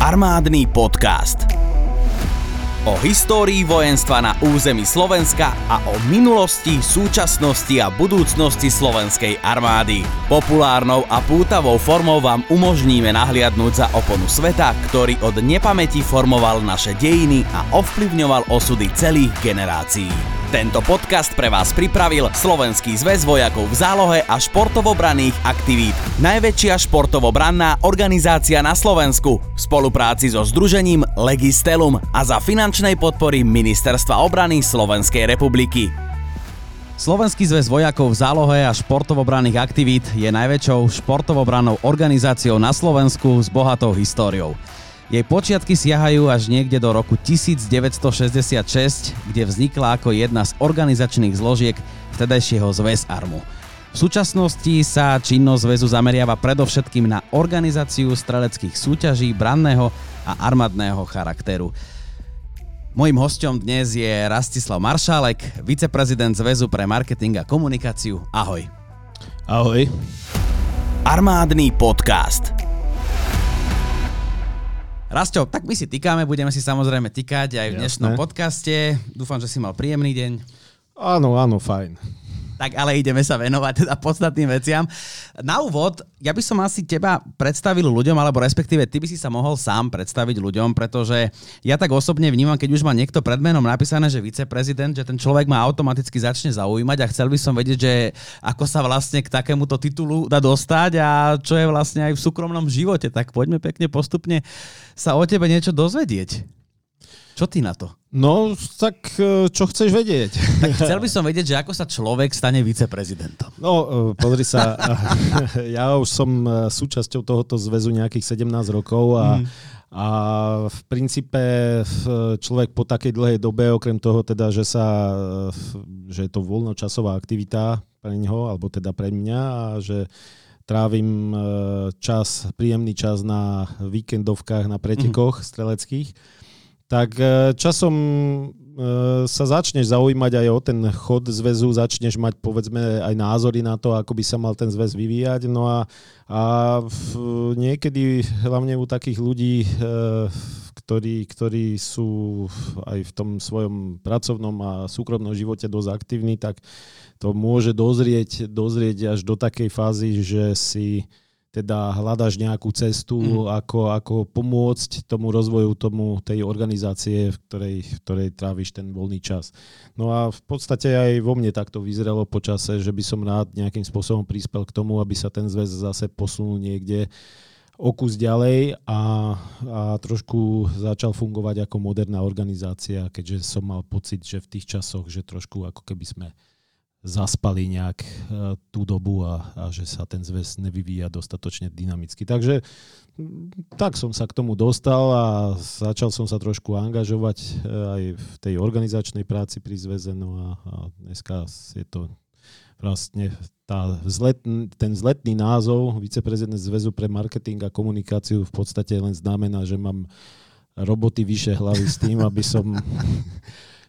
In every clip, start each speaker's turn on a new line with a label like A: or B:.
A: Armádny podcast. O histórii vojenstva na území Slovenska a o minulosti, súčasnosti a budúcnosti slovenskej armády. Populárnou a pútavou formou vám umožníme nahliadnúť za oponu sveta, ktorý od nepamäti formoval naše dejiny a ovplyvňoval osudy celých generácií. Tento podcast pre vás pripravil Slovenský zväz vojakov v zálohe a športovobranných aktivít. Najväčšia športovobranná organizácia na Slovensku v spolupráci so Združením Legistelum a za finančnej podpory Ministerstva obrany Slovenskej republiky. Slovenský zväz vojakov v zálohe a športovobranných aktivít je najväčšou športovobrannou organizáciou na Slovensku s bohatou históriou. Jej počiatky siahajú až niekde do roku 1966, kde vznikla ako jedna z organizačných zložiek vtedajšieho zväz Armu. V súčasnosti sa činnosť zväzu zameriava predovšetkým na organizáciu streleckých súťaží branného a armádneho charakteru. Mojím hostom dnes je Rastislav Maršálek, viceprezident Zväzu pre marketing a komunikáciu. Ahoj.
B: Ahoj.
A: Armádny podcast. Rasto, tak my si týkame, budeme si samozrejme týkať aj v dnešnom podcaste. Dúfam, že si mal príjemný deň.
B: Áno, áno, fajn.
A: Tak ale ideme sa venovať teda podstatným veciam. Na úvod, ja by som asi teba predstavil ľuďom, alebo respektíve ty by si sa mohol sám predstaviť ľuďom, pretože ja tak osobne vnímam, keď už má niekto pred menom napísané, že viceprezident, že ten človek ma automaticky začne zaujímať a chcel by som vedieť, že ako sa vlastne k takémuto titulu dá dostať a čo je vlastne aj v súkromnom živote. Tak poďme pekne postupne sa o tebe niečo dozvedieť. Čo ty na to?
B: No, tak e, čo chceš vedieť?
A: Tak chcel by som vedieť, že ako sa človek stane viceprezidentom.
B: No, e, pozri sa, ja už som e, súčasťou tohoto zväzu nejakých 17 rokov a, mm. a v princípe človek po takej dlhej dobe, okrem toho teda, že, sa, že je to voľnočasová aktivita pre neho, alebo teda pre mňa a že trávim čas, príjemný čas na víkendovkách, na pretekoch mm. streleckých, tak e, časom e, sa začneš zaujímať aj o ten chod zväzu, začneš mať povedzme aj názory na to, ako by sa mal ten zväz vyvíjať. No a, a v, niekedy hlavne u takých ľudí, e, ktorí, ktorí sú aj v tom svojom pracovnom a súkromnom živote dosť aktívni, tak to môže dozrieť, dozrieť až do takej fázy, že si teda hľadaš nejakú cestu, mm. ako, ako pomôcť tomu rozvoju tomu, tej organizácie, v ktorej, v ktorej tráviš ten voľný čas. No a v podstate aj vo mne takto vyzeralo počase, že by som rád nejakým spôsobom prispel k tomu, aby sa ten zväz zase posunul niekde o kus ďalej a, a trošku začal fungovať ako moderná organizácia, keďže som mal pocit, že v tých časoch, že trošku ako keby sme zaspali nejak e, tú dobu a, a že sa ten zväz nevyvíja dostatočne dynamicky. Takže tak som sa k tomu dostal a začal som sa trošku angažovať e, aj v tej organizačnej práci pri zväze. No a, a dneska je to vlastne tá vzlet, ten vzletný názov viceprezident Zväzu pre marketing a komunikáciu v podstate len znamená, že mám roboty vyše hlavy s tým, aby som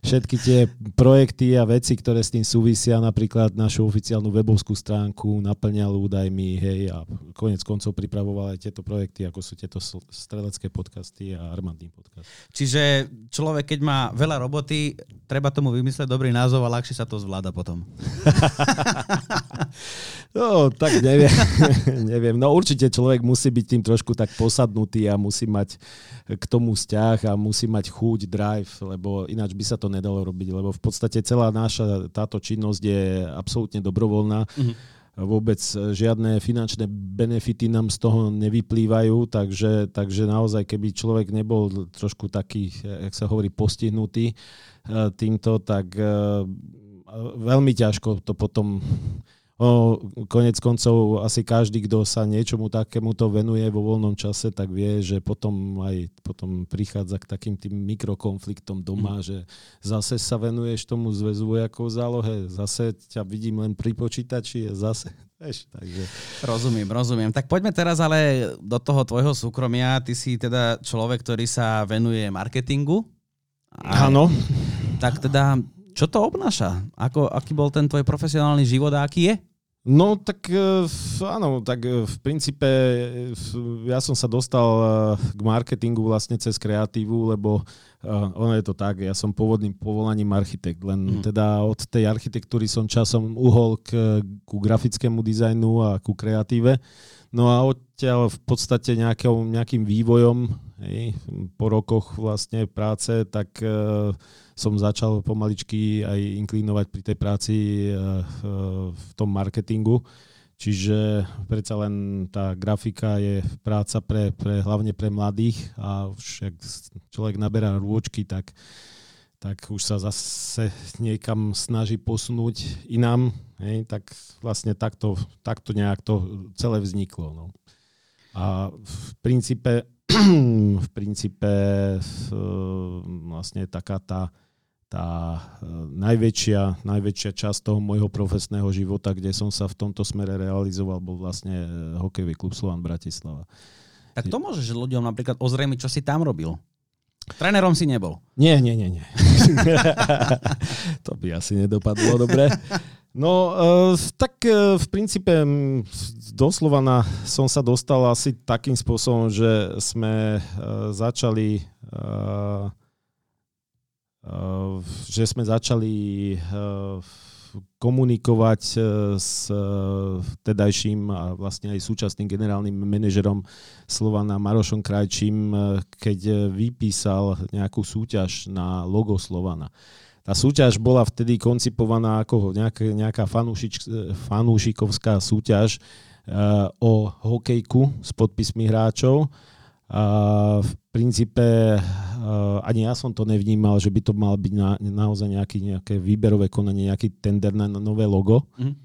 B: všetky tie projekty a veci, ktoré s tým súvisia, napríklad našu oficiálnu webovskú stránku naplňal údajmi, hej, a konec koncov pripravoval aj tieto projekty, ako sú tieto strelecké podcasty a armádny podcast.
A: Čiže človek, keď má veľa roboty, treba tomu vymyslieť dobrý názov a ľahšie sa to zvláda potom.
B: no, tak neviem. neviem. No určite človek musí byť tým trošku tak posadnutý a musí mať k tomu vzťah a musí mať chuť, drive, lebo ináč by sa to nedalo robiť, lebo v podstate celá naša táto činnosť je absolútne dobrovoľná. Mm-hmm. Vôbec žiadne finančné benefity nám z toho nevyplývajú, takže, takže naozaj, keby človek nebol trošku taký, jak sa hovorí, postihnutý eh, týmto, tak eh, veľmi ťažko to potom konec koncov asi každý, kto sa niečomu takémuto venuje vo voľnom čase, tak vie, že potom aj potom prichádza k takým tým mikrokonfliktom doma, mm. že zase sa venuješ tomu zväzu vojakov zálohe, zase ťa vidím len pri počítači, zase Eš, takže...
A: Rozumiem, rozumiem. Tak poďme teraz ale do toho tvojho súkromia. Ty si teda človek, ktorý sa venuje marketingu.
B: Áno.
A: Tak teda, čo to obnáša? Ako, aký bol ten tvoj profesionálny život a aký je?
B: No tak e, áno, tak e, v princípe e, ja som sa dostal k marketingu vlastne cez kreatívu, lebo ono je to tak, ja som pôvodným povolaním architekt, len mm. teda od tej architektúry som časom uhol k, ku grafickému dizajnu a ku kreatíve. No a odtiaľ v podstate nejakou, nejakým vývojom hej, po rokoch vlastne práce, tak uh, som začal pomaličky aj inklinovať pri tej práci uh, v tom marketingu. Čiže predsa len tá grafika je práca pre, pre, hlavne pre mladých a už človek naberá rôčky, tak, tak už sa zase niekam snaží posunúť inám, hej, tak vlastne takto, takto nejak to celé vzniklo. No. A v princípe, v princípe vlastne taká tá tá e, najväčšia, najväčšia časť toho môjho profesného života, kde som sa v tomto smere realizoval, bol vlastne e, hokejový klub Slovan Bratislava.
A: Tak to môžeš ľuďom napríklad ozrejmiť, čo si tam robil. Trénerom si nebol.
B: Nie, nie, nie, nie. to by asi nedopadlo dobre. No, uh, tak uh, v princípe doslova na, som sa dostal asi takým spôsobom, že sme uh, začali že sme začali komunikovať s tedajším a vlastne aj súčasným generálnym manažerom Slovana Marošom Krajčím, keď vypísal nejakú súťaž na logo Slovana. Tá súťaž bola vtedy koncipovaná ako nejaká, nejaká fanúšič, fanúšikovská súťaž o hokejku s podpismi hráčov a v princípe ani ja som to nevnímal, že by to mal byť na, naozaj nejaký, nejaké výberové konanie, nejaký tender na nové logo. Mm-hmm.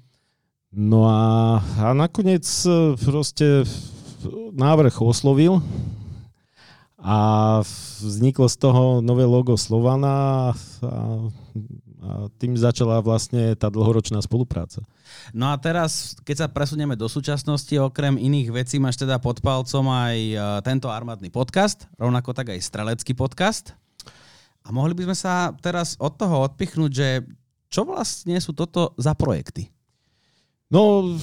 B: No a, a nakoniec e, proste návrh oslovil a vzniklo z toho nové logo Slovana a, a tým začala vlastne tá dlhoročná spolupráca.
A: No a teraz, keď sa presunieme do súčasnosti, okrem iných vecí máš teda pod palcom aj e, tento armádny podcast, rovnako tak aj strelecký podcast. A mohli by sme sa teraz od toho odpichnúť, že čo vlastne sú toto za projekty?
B: No,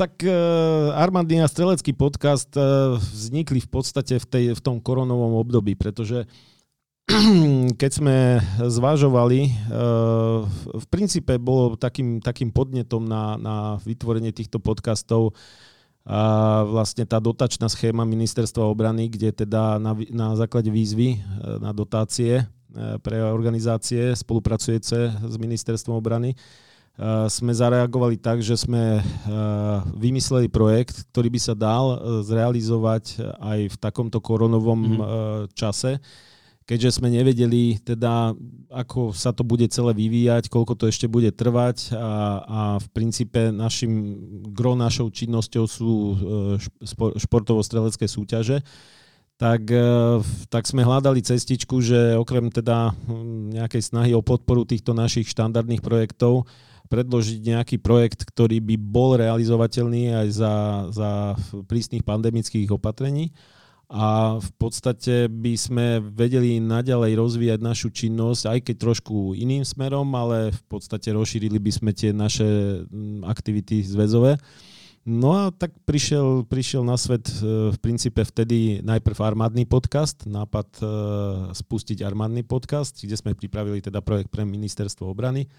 B: tak uh, armádny a strelecký podcast uh, vznikli v podstate v, tej, v tom koronovom období, pretože keď sme zvažovali, eh, v princípe bolo takým, takým podnetom na, na vytvorenie týchto podcastov a vlastne tá dotačná schéma ministerstva obrany, kde teda na, na základe výzvy na dotácie pre organizácie spolupracujúce s ministerstvom obrany sme zareagovali tak, že sme vymysleli projekt, ktorý by sa dal zrealizovať aj v takomto koronovom mm-hmm. čase keďže sme nevedeli teda, ako sa to bude celé vyvíjať, koľko to ešte bude trvať a, a v princípe našim, gro našou činnosťou sú športovo-strelecké súťaže, tak, tak sme hľadali cestičku, že okrem teda hm, nejakej snahy o podporu týchto našich štandardných projektov, predložiť nejaký projekt, ktorý by bol realizovateľný aj za, za prísnych pandemických opatrení a v podstate by sme vedeli naďalej rozvíjať našu činnosť, aj keď trošku iným smerom, ale v podstate rozšírili by sme tie naše mm, aktivity zväzové. No a tak prišiel, prišiel na svet e, v princípe vtedy najprv armádny podcast, nápad e, spustiť armádny podcast, kde sme pripravili teda projekt pre ministerstvo obrany,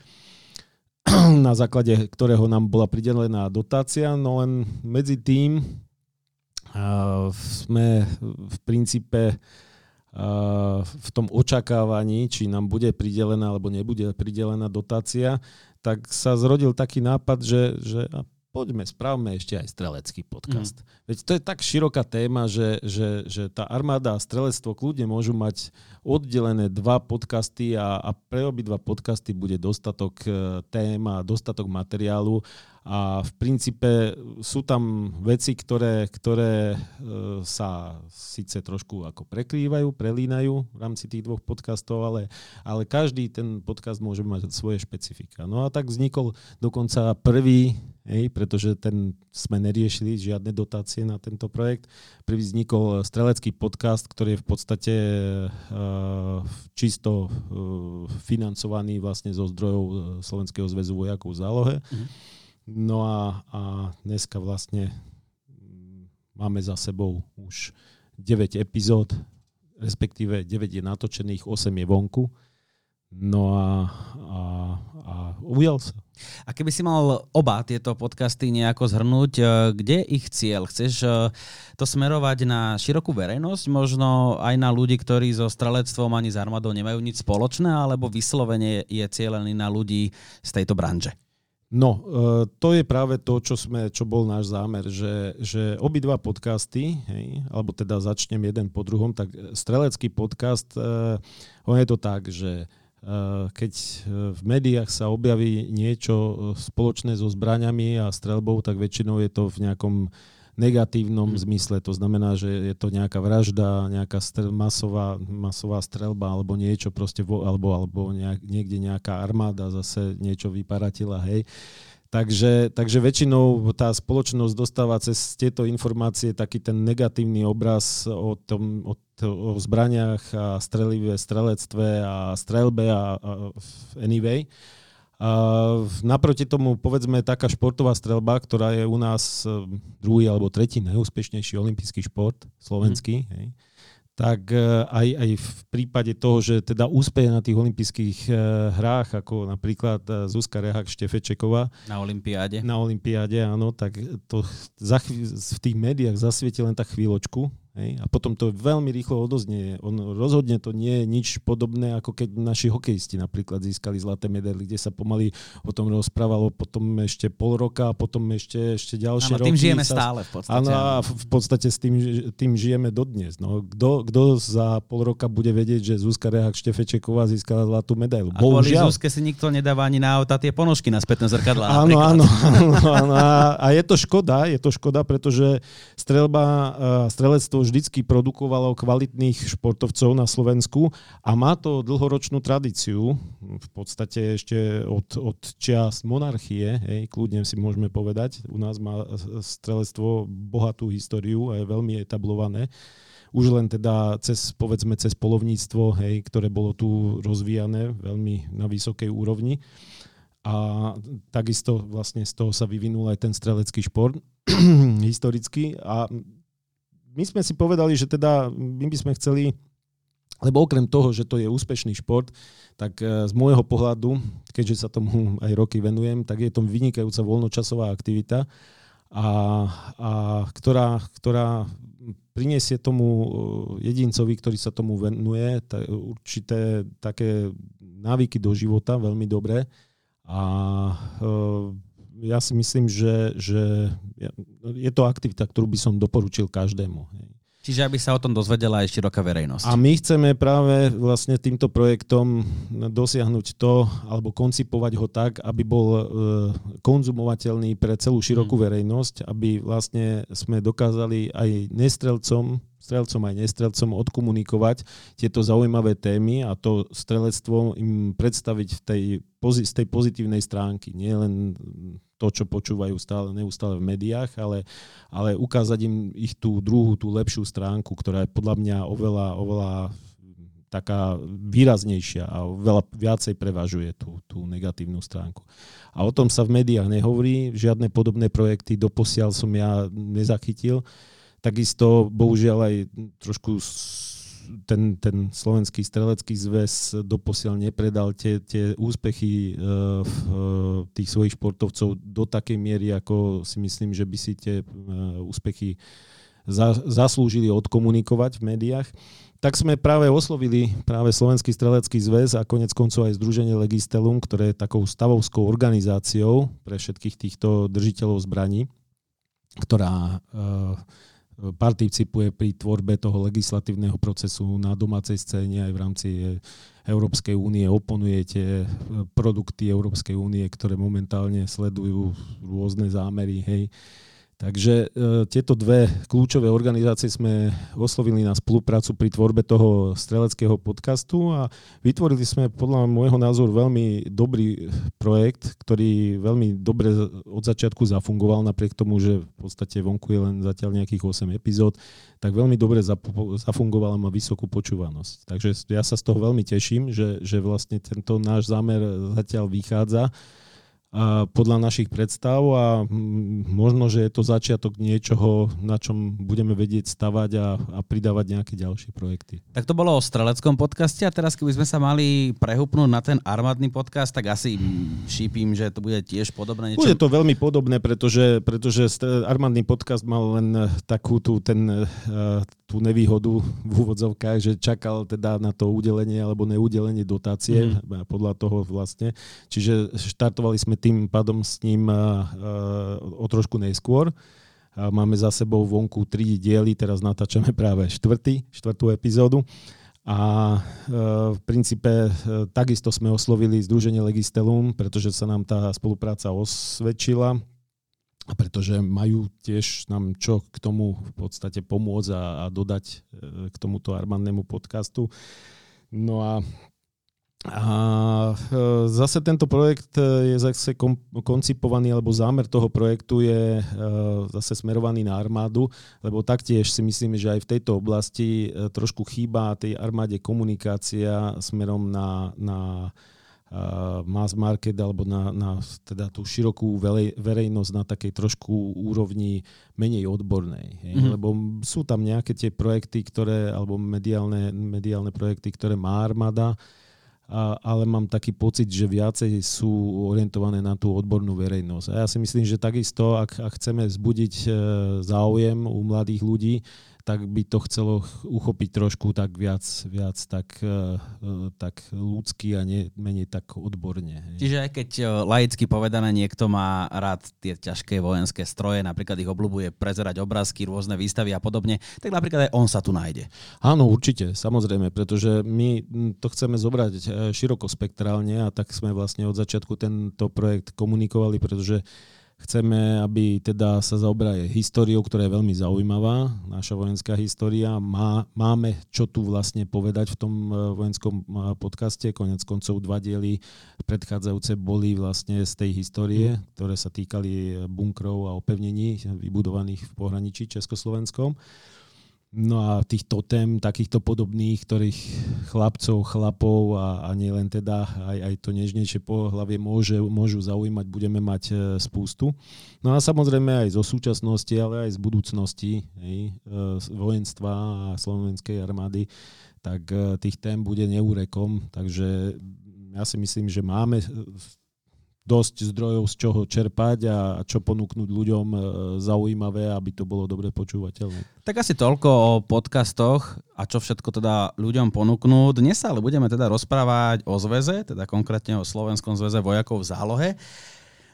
B: na základe ktorého nám bola pridelená dotácia, no len medzi tým sme v princípe v tom očakávaní, či nám bude pridelená alebo nebude pridelená dotácia, tak sa zrodil taký nápad, že, že poďme, spravme ešte aj strelecký podcast. Mm. Veď to je tak široká téma, že, že, že tá armáda a strelectvo kľudne môžu mať oddelené dva podcasty a, a pre obidva podcasty bude dostatok e, tém a dostatok materiálu a v princípe sú tam veci, ktoré, ktoré e, sa síce trošku ako prekrývajú, prelínajú v rámci tých dvoch podcastov, ale, ale každý ten podcast môže mať svoje špecifika. No a tak vznikol dokonca prvý, hej, pretože ten sme neriešili žiadne dotácie na tento projekt. Prvý vznikol strelecký podcast, ktorý je v podstate uh, čisto uh, financovaný vlastne zo zdrojov Slovenského zväzu vojakov v zálohe. Mm-hmm No a, a dneska vlastne máme za sebou už 9 epizód, respektíve 9 je natočených, 8 je vonku. No a, a, a ujal sa.
A: A keby si mal oba tieto podcasty nejako zhrnúť, e, kde je ich cieľ? Chceš e, to smerovať na širokú verejnosť, možno aj na ľudí, ktorí so strelectvom ani s armádou nemajú nič spoločné, alebo vyslovene je cieľený na ľudí z tejto branže?
B: No, e, to je práve to, čo, sme, čo bol náš zámer, že, že obidva podcasty, hej, alebo teda začnem jeden po druhom, tak strelecký podcast, on je to tak, že Eh, keď v médiách sa objaví niečo spoločné so zbraňami a strelbou, tak väčšinou je to v nejakom negatívnom hmm. zmysle. To znamená, že je to nejaká vražda, nejaká strel, masová, masová strelba alebo niečo proste, vo, alebo, alebo nejak, niekde nejaká armáda zase niečo vyparatila, hej. Takže, takže väčšinou tá spoločnosť dostáva cez tieto informácie taký ten negatívny obraz o, tom, o, o zbraniach a strelive, strelectve a strelbe a, a anyway. A naproti tomu, povedzme, taká športová strelba, ktorá je u nás eh, druhý alebo tretí najúspešnejší olimpijský šport slovenský, mm. hej, tak e, aj, aj v prípade toho, že teda úspeje na tých olympijských e, hrách, ako napríklad e, Zuzka Rehak Štefečeková.
A: Na olympiáde.
B: Na olympiáde, áno, tak to za chví- v tých médiách zasvieti len tak chvíľočku, Hej? A potom to veľmi rýchlo odoznie. On, rozhodne to nie je nič podobné, ako keď naši hokejisti napríklad získali zlaté medaily, kde sa pomaly o tom rozprávalo potom ešte pol roka a potom ešte, ešte ďalšie
A: ano, roky. tým žijeme sa... stále v podstate.
B: Áno, a v podstate s tým, tým žijeme dodnes. No, kto, kto za pol roka bude vedieť, že Zuzka Rehak Štefečeková získala zlatú medailu?
A: A kvôli Zuzke si nikto nedáva ani na auta tie ponožky na spätné zrkadlá.
B: Áno, áno, áno, a je to škoda, je to škoda, pretože strelba, strelectvo vždycky produkovalo kvalitných športovcov na Slovensku a má to dlhoročnú tradíciu, v podstate ešte od, od čias monarchie, hej, kľudne si môžeme povedať. U nás má strelectvo bohatú históriu a je veľmi etablované už len teda cez, povedzme, cez polovníctvo, hej, ktoré bolo tu rozvíjane veľmi na vysokej úrovni. A takisto vlastne z toho sa vyvinul aj ten strelecký šport historicky. A my sme si povedali, že teda my by sme chceli, lebo okrem toho, že to je úspešný šport, tak e, z môjho pohľadu, keďže sa tomu aj roky venujem, tak je to vynikajúca voľnočasová aktivita, a, a ktorá, ktorá priniesie tomu e, jedincovi, ktorý sa tomu venuje, určité také návyky do života veľmi dobré. A e, ja si myslím, že, že je to aktivita, ktorú by som doporučil každému.
A: Čiže aby sa o tom dozvedela aj široká verejnosť.
B: A my chceme práve vlastne týmto projektom dosiahnuť to, alebo koncipovať ho tak, aby bol e, konzumovateľný pre celú širokú hmm. verejnosť, aby vlastne sme dokázali aj nestrelcom strelcom aj nestrelcom odkomunikovať tieto zaujímavé témy a to strelectvo im predstaviť v tej, z tej pozitívnej stránky. Nie len to, čo počúvajú stále, neustále v médiách, ale, ale ukázať im ich tú druhú, tú lepšiu stránku, ktorá je podľa mňa oveľa, oveľa taká výraznejšia a veľa viacej prevažuje tú, tú negatívnu stránku. A o tom sa v médiách nehovorí, žiadne podobné projekty doposiaľ som ja nezachytil. Takisto bohužiaľ aj trošku ten, ten slovenský strelecký zväz doposiaľ nepredal tie, tie úspechy uh, tých svojich športovcov do takej miery, ako si myslím, že by si tie uh, úspechy za, zaslúžili odkomunikovať v médiách. Tak sme práve oslovili práve Slovenský strelecký zväz a konec koncov aj Združenie Legistelum, ktoré je takou stavovskou organizáciou pre všetkých týchto držiteľov zbraní, ktorá uh, participuje pri tvorbe toho legislatívneho procesu na domácej scéne aj v rámci Európskej únie, oponuje tie e, produkty Európskej únie, ktoré momentálne sledujú rôzne zámery, hej, Takže e, tieto dve kľúčové organizácie sme oslovili na spoluprácu pri tvorbe toho streleckého podcastu a vytvorili sme podľa môjho názoru veľmi dobrý projekt, ktorý veľmi dobre od začiatku zafungoval, napriek tomu, že v podstate vonku je len zatiaľ nejakých 8 epizód, tak veľmi dobre zafungoval a má vysokú počúvanosť. Takže ja sa z toho veľmi teším, že, že vlastne tento náš zámer zatiaľ vychádza podľa našich predstav a možno, že je to začiatok niečoho, na čom budeme vedieť stavať a, a pridávať nejaké ďalšie projekty.
A: Tak to bolo o streleckom podcaste a teraz keby sme sa mali prehupnúť na ten armádny podcast, tak asi šípim, že to bude tiež podobné.
B: Niečo... Bude to veľmi podobné, pretože, pretože armádny podcast mal len takú tú, ten, tú nevýhodu v úvodzovkách, že čakal teda na to udelenie alebo neudelenie dotácie mm. podľa toho vlastne. Čiže štartovali sme tým pádom s ním o trošku neskôr. Máme za sebou vonku tri diely, teraz natáčame práve štvrtý, štvrtú epizódu. A v princípe e, takisto sme oslovili Združenie Legistelum, pretože sa nám tá spolupráca osvedčila a pretože majú tiež nám čo k tomu v podstate pomôcť a, a dodať e, k tomuto armádnemu podcastu. No a a e, zase tento projekt e, je zase koncipovaný, alebo zámer toho projektu je e, zase smerovaný na armádu, lebo taktiež si myslíme, že aj v tejto oblasti trošku chýba tej armáde komunikácia smerom na, na mass market alebo na, na teda tú širokú verejnosť na takej trošku úrovni menej odbornej. Mm-hmm. Lebo sú tam nejaké tie projekty, ktoré, alebo mediálne, mediálne projekty, ktoré má armáda, a, ale mám taký pocit, že viacej sú orientované na tú odbornú verejnosť. A ja si myslím, že takisto, ak, ak chceme vzbudiť e, záujem u mladých ľudí, tak by to chcelo uchopiť trošku tak viac, viac tak, e, e, tak ľudský a nie, menej tak odborne.
A: Hej. Čiže aj keď e, laicky povedané niekto má rád tie ťažké vojenské stroje, napríklad ich obľúbuje prezerať obrázky, rôzne výstavy a podobne, tak napríklad aj on sa tu nájde.
B: Áno, určite, samozrejme, pretože my to chceme zobrať široko spektrálne a tak sme vlastne od začiatku tento projekt komunikovali, pretože Chceme, aby teda sa zaoberali históriou, ktorá je veľmi zaujímavá, naša vojenská história. Má, máme čo tu vlastne povedať v tom e, vojenskom e, podcaste. Konec koncov dva diely predchádzajúce boli vlastne z tej histórie, ktoré sa týkali bunkrov a opevnení vybudovaných v pohraničí Československom. No a týchto tém, takýchto podobných, ktorých chlapcov, chlapov a, a nielen teda aj, aj to nežnejšie pohlavie môže, môžu zaujímať, budeme mať e, spústu. No a samozrejme aj zo súčasnosti, ale aj z budúcnosti hej, e, vojenstva a slovenskej armády, tak e, tých tém bude neúrekom. Takže ja si myslím, že máme dosť zdrojov z čoho čerpať a čo ponúknuť ľuďom e, zaujímavé, aby to bolo dobre počúvateľné.
A: Tak asi toľko o podcastoch a čo všetko teda ľuďom ponúknúť. Dnes sa ale budeme teda rozprávať o zväze, teda konkrétne o Slovenskom zväze vojakov v zálohe.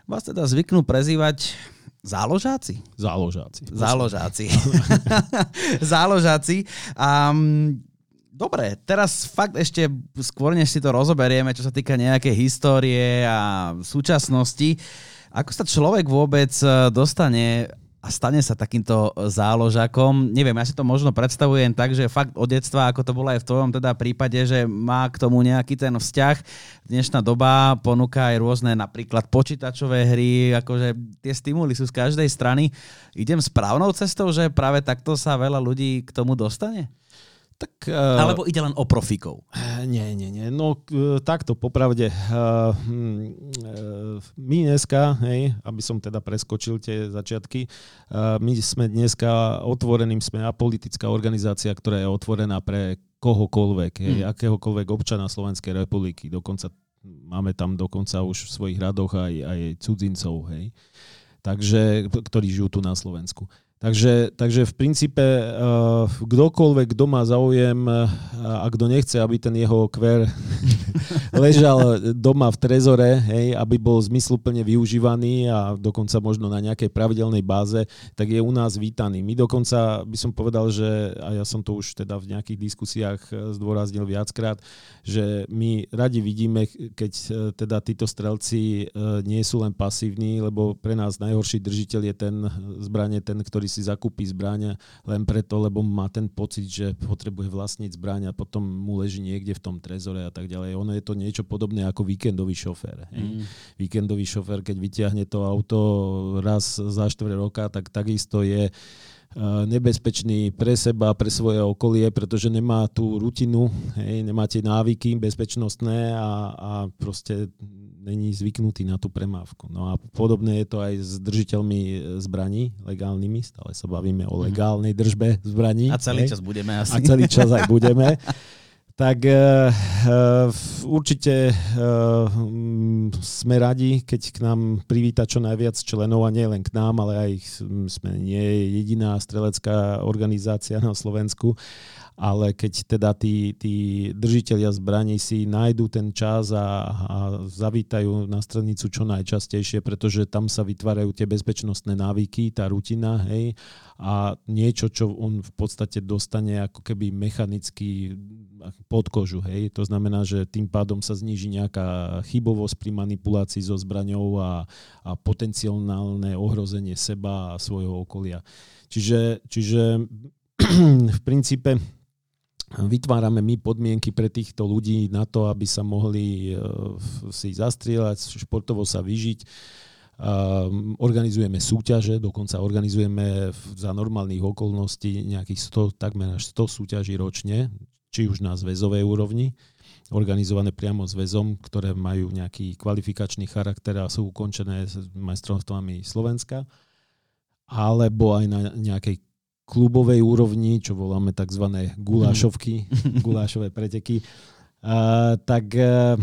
A: Vás teda zvyknú prezývať záložáci?
B: Záložáci.
A: Záložáci. záložáci. A Dobre, teraz fakt ešte skôr, než si to rozoberieme, čo sa týka nejakej histórie a súčasnosti, ako sa človek vôbec e, dostane a stane sa takýmto záložakom. Neviem, ja si to možno predstavujem tak, že fakt od detstva, ako to bolo aj v tvojom teda prípade, že má k tomu nejaký ten vzťah. Dnešná doba ponúka aj rôzne napríklad počítačové hry, akože tie stimuly sú z každej strany. Idem správnou cestou, že práve takto sa veľa ľudí k tomu dostane?
B: Tak, uh,
A: Alebo ide len o profíkov?
B: Nie, nie, nie. No uh, takto, popravde. Uh, uh, my dneska, hej, aby som teda preskočil tie začiatky, uh, my sme dneska otvoreným, sme apolitická organizácia, ktorá je otvorená pre kohokoľvek, hej, hmm. akéhokoľvek občana Slovenskej republiky. Dokonca máme tam dokonca už v svojich radoch aj, aj cudzincov, hej. Takže, ktorí žijú tu na Slovensku. Takže, takže v princípe uh, kdokoľvek, kto má záujem uh, a kto nechce, aby ten jeho kver ležal doma v trezore, hej, aby bol zmysluplne využívaný a dokonca možno na nejakej pravidelnej báze, tak je u nás vítaný. My dokonca by som povedal, že, a ja som to už teda v nejakých diskusiách eh, zdôraznil viackrát, že my radi vidíme, keď teda títo strelci nie sú len pasívni, lebo pre nás najhorší držiteľ je ten zbranie, ten, ktorý ktorý si zakúpi zbráňa len preto, lebo má ten pocit, že potrebuje vlastniť zbráň a potom mu leží niekde v tom trezore a tak ďalej. Ono je to niečo podobné ako víkendový šofér. Mm. Víkendový šofér, keď vyťahne to auto raz za 4 roka, tak takisto je nebezpečný pre seba, pre svoje okolie, pretože nemá tú rutinu, hej, nemá tie návyky bezpečnostné a, a proste není zvyknutý na tú premávku. No a podobné je to aj s držiteľmi zbraní legálnymi, stále sa bavíme o mhm. legálnej držbe zbraní.
A: A celý hej? čas budeme asi.
B: A celý čas aj budeme. tak uh, určite uh, sme radi, keď k nám privíta čo najviac členov a nie len k nám, ale aj sme nie jediná strelecká organizácia na Slovensku ale keď teda tí, tí držiteľia zbraní si nájdú ten čas a, a zavítajú na stranicu čo najčastejšie, pretože tam sa vytvárajú tie bezpečnostné návyky, tá rutina, hej, a niečo, čo on v podstate dostane ako keby mechanicky pod kožu, hej. To znamená, že tým pádom sa zníži nejaká chybovosť pri manipulácii so zbraňou a, a potenciálne ohrozenie seba a svojho okolia. Čiže, čiže v princípe vytvárame my podmienky pre týchto ľudí na to, aby sa mohli e, si zastrieľať, športovo sa vyžiť. Organizujeme súťaže, dokonca organizujeme za normálnych okolností nejakých 100, takmer až 100 súťaží ročne, či už na zväzovej úrovni, organizované priamo zväzom, ktoré majú nejaký kvalifikačný charakter a sú ukončené majstrovstvami Slovenska, alebo aj na nejakej klubovej úrovni, čo voláme tzv. gulášovky, mm. gulášové preteky, a, tak e,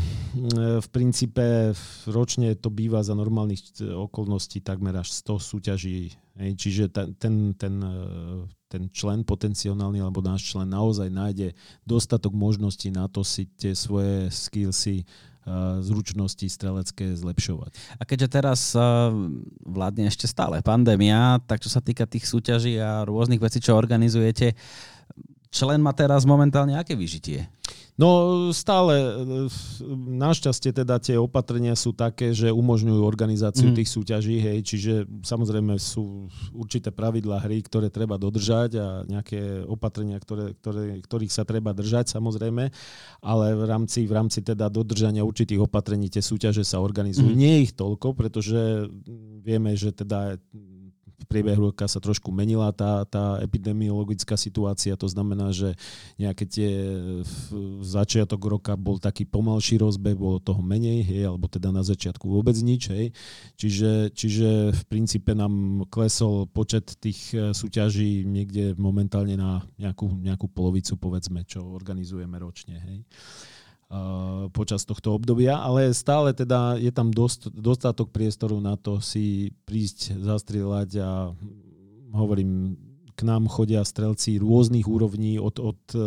B: v princípe ročne to býva za normálnych okolností takmer až 100 súťaží. Hej, čiže ten, ten, ten, e, ten člen potenciálny alebo náš člen naozaj nájde dostatok možností na to si tie svoje skillsy zručnosti strelecké zlepšovať.
A: A keďže teraz vládne ešte stále pandémia, tak čo sa týka tých súťaží a rôznych vecí, čo organizujete, člen má teraz momentálne aké vyžitie?
B: No stále, našťastie teda tie opatrenia sú také, že umožňujú organizáciu mm. tých súťaží, hej, čiže samozrejme sú určité pravidlá hry, ktoré treba dodržať a nejaké opatrenia, ktoré, ktoré, ktorých sa treba držať samozrejme, ale v rámci, v rámci teda dodržania určitých opatrení tie súťaže sa organizujú. Mm. Nie ich toľko, pretože vieme, že teda priebehu roka sa trošku menila tá, tá epidemiologická situácia, to znamená, že nejaké tie začiatok roka bol taký pomalší rozbeh, bolo toho menej, hej, alebo teda na začiatku vôbec nič. Hej. Čiže, čiže v princípe nám klesol počet tých e, súťaží niekde momentálne na nejakú, nejakú polovicu, povedzme, čo organizujeme ročne. Hej počas tohto obdobia, ale stále teda je tam dost, dostatok priestoru na to si prísť zastrieľať a hovorím, k nám chodia strelci rôznych úrovní, od, od e,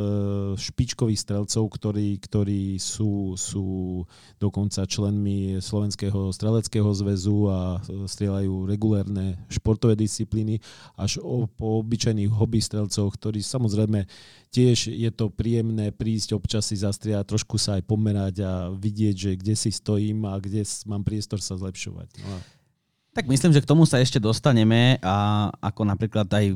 B: špičkových strelcov, ktorí, ktorí sú, sú dokonca členmi Slovenského streleckého zväzu a strieľajú regulérne športové disciplíny, až o, po obyčajných hobby strelcov, ktorí samozrejme tiež je to príjemné prísť občas si zastrieľať, trošku sa aj pomerať a vidieť, že kde si stojím a kde mám priestor sa zlepšovať. No.
A: Tak myslím, že k tomu sa ešte dostaneme a ako napríklad aj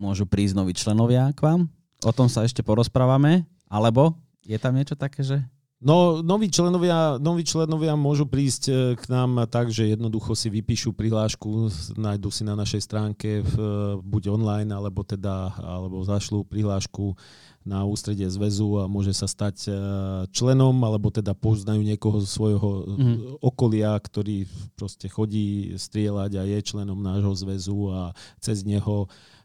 A: môžu prísť noví členovia k vám? O tom sa ešte porozprávame? Alebo je tam niečo také, že...
B: No, noví členovia, noví členovia môžu prísť e, k nám tak, že jednoducho si vypíšu prihlášku, nájdu si na našej stránke v, buď online, alebo teda, alebo zašlú prihlášku na ústredie zväzu a môže sa stať e, členom, alebo teda poznajú niekoho zo svojho mm-hmm. okolia, ktorý proste chodí strieľať a je členom nášho zväzu a cez neho Ehm,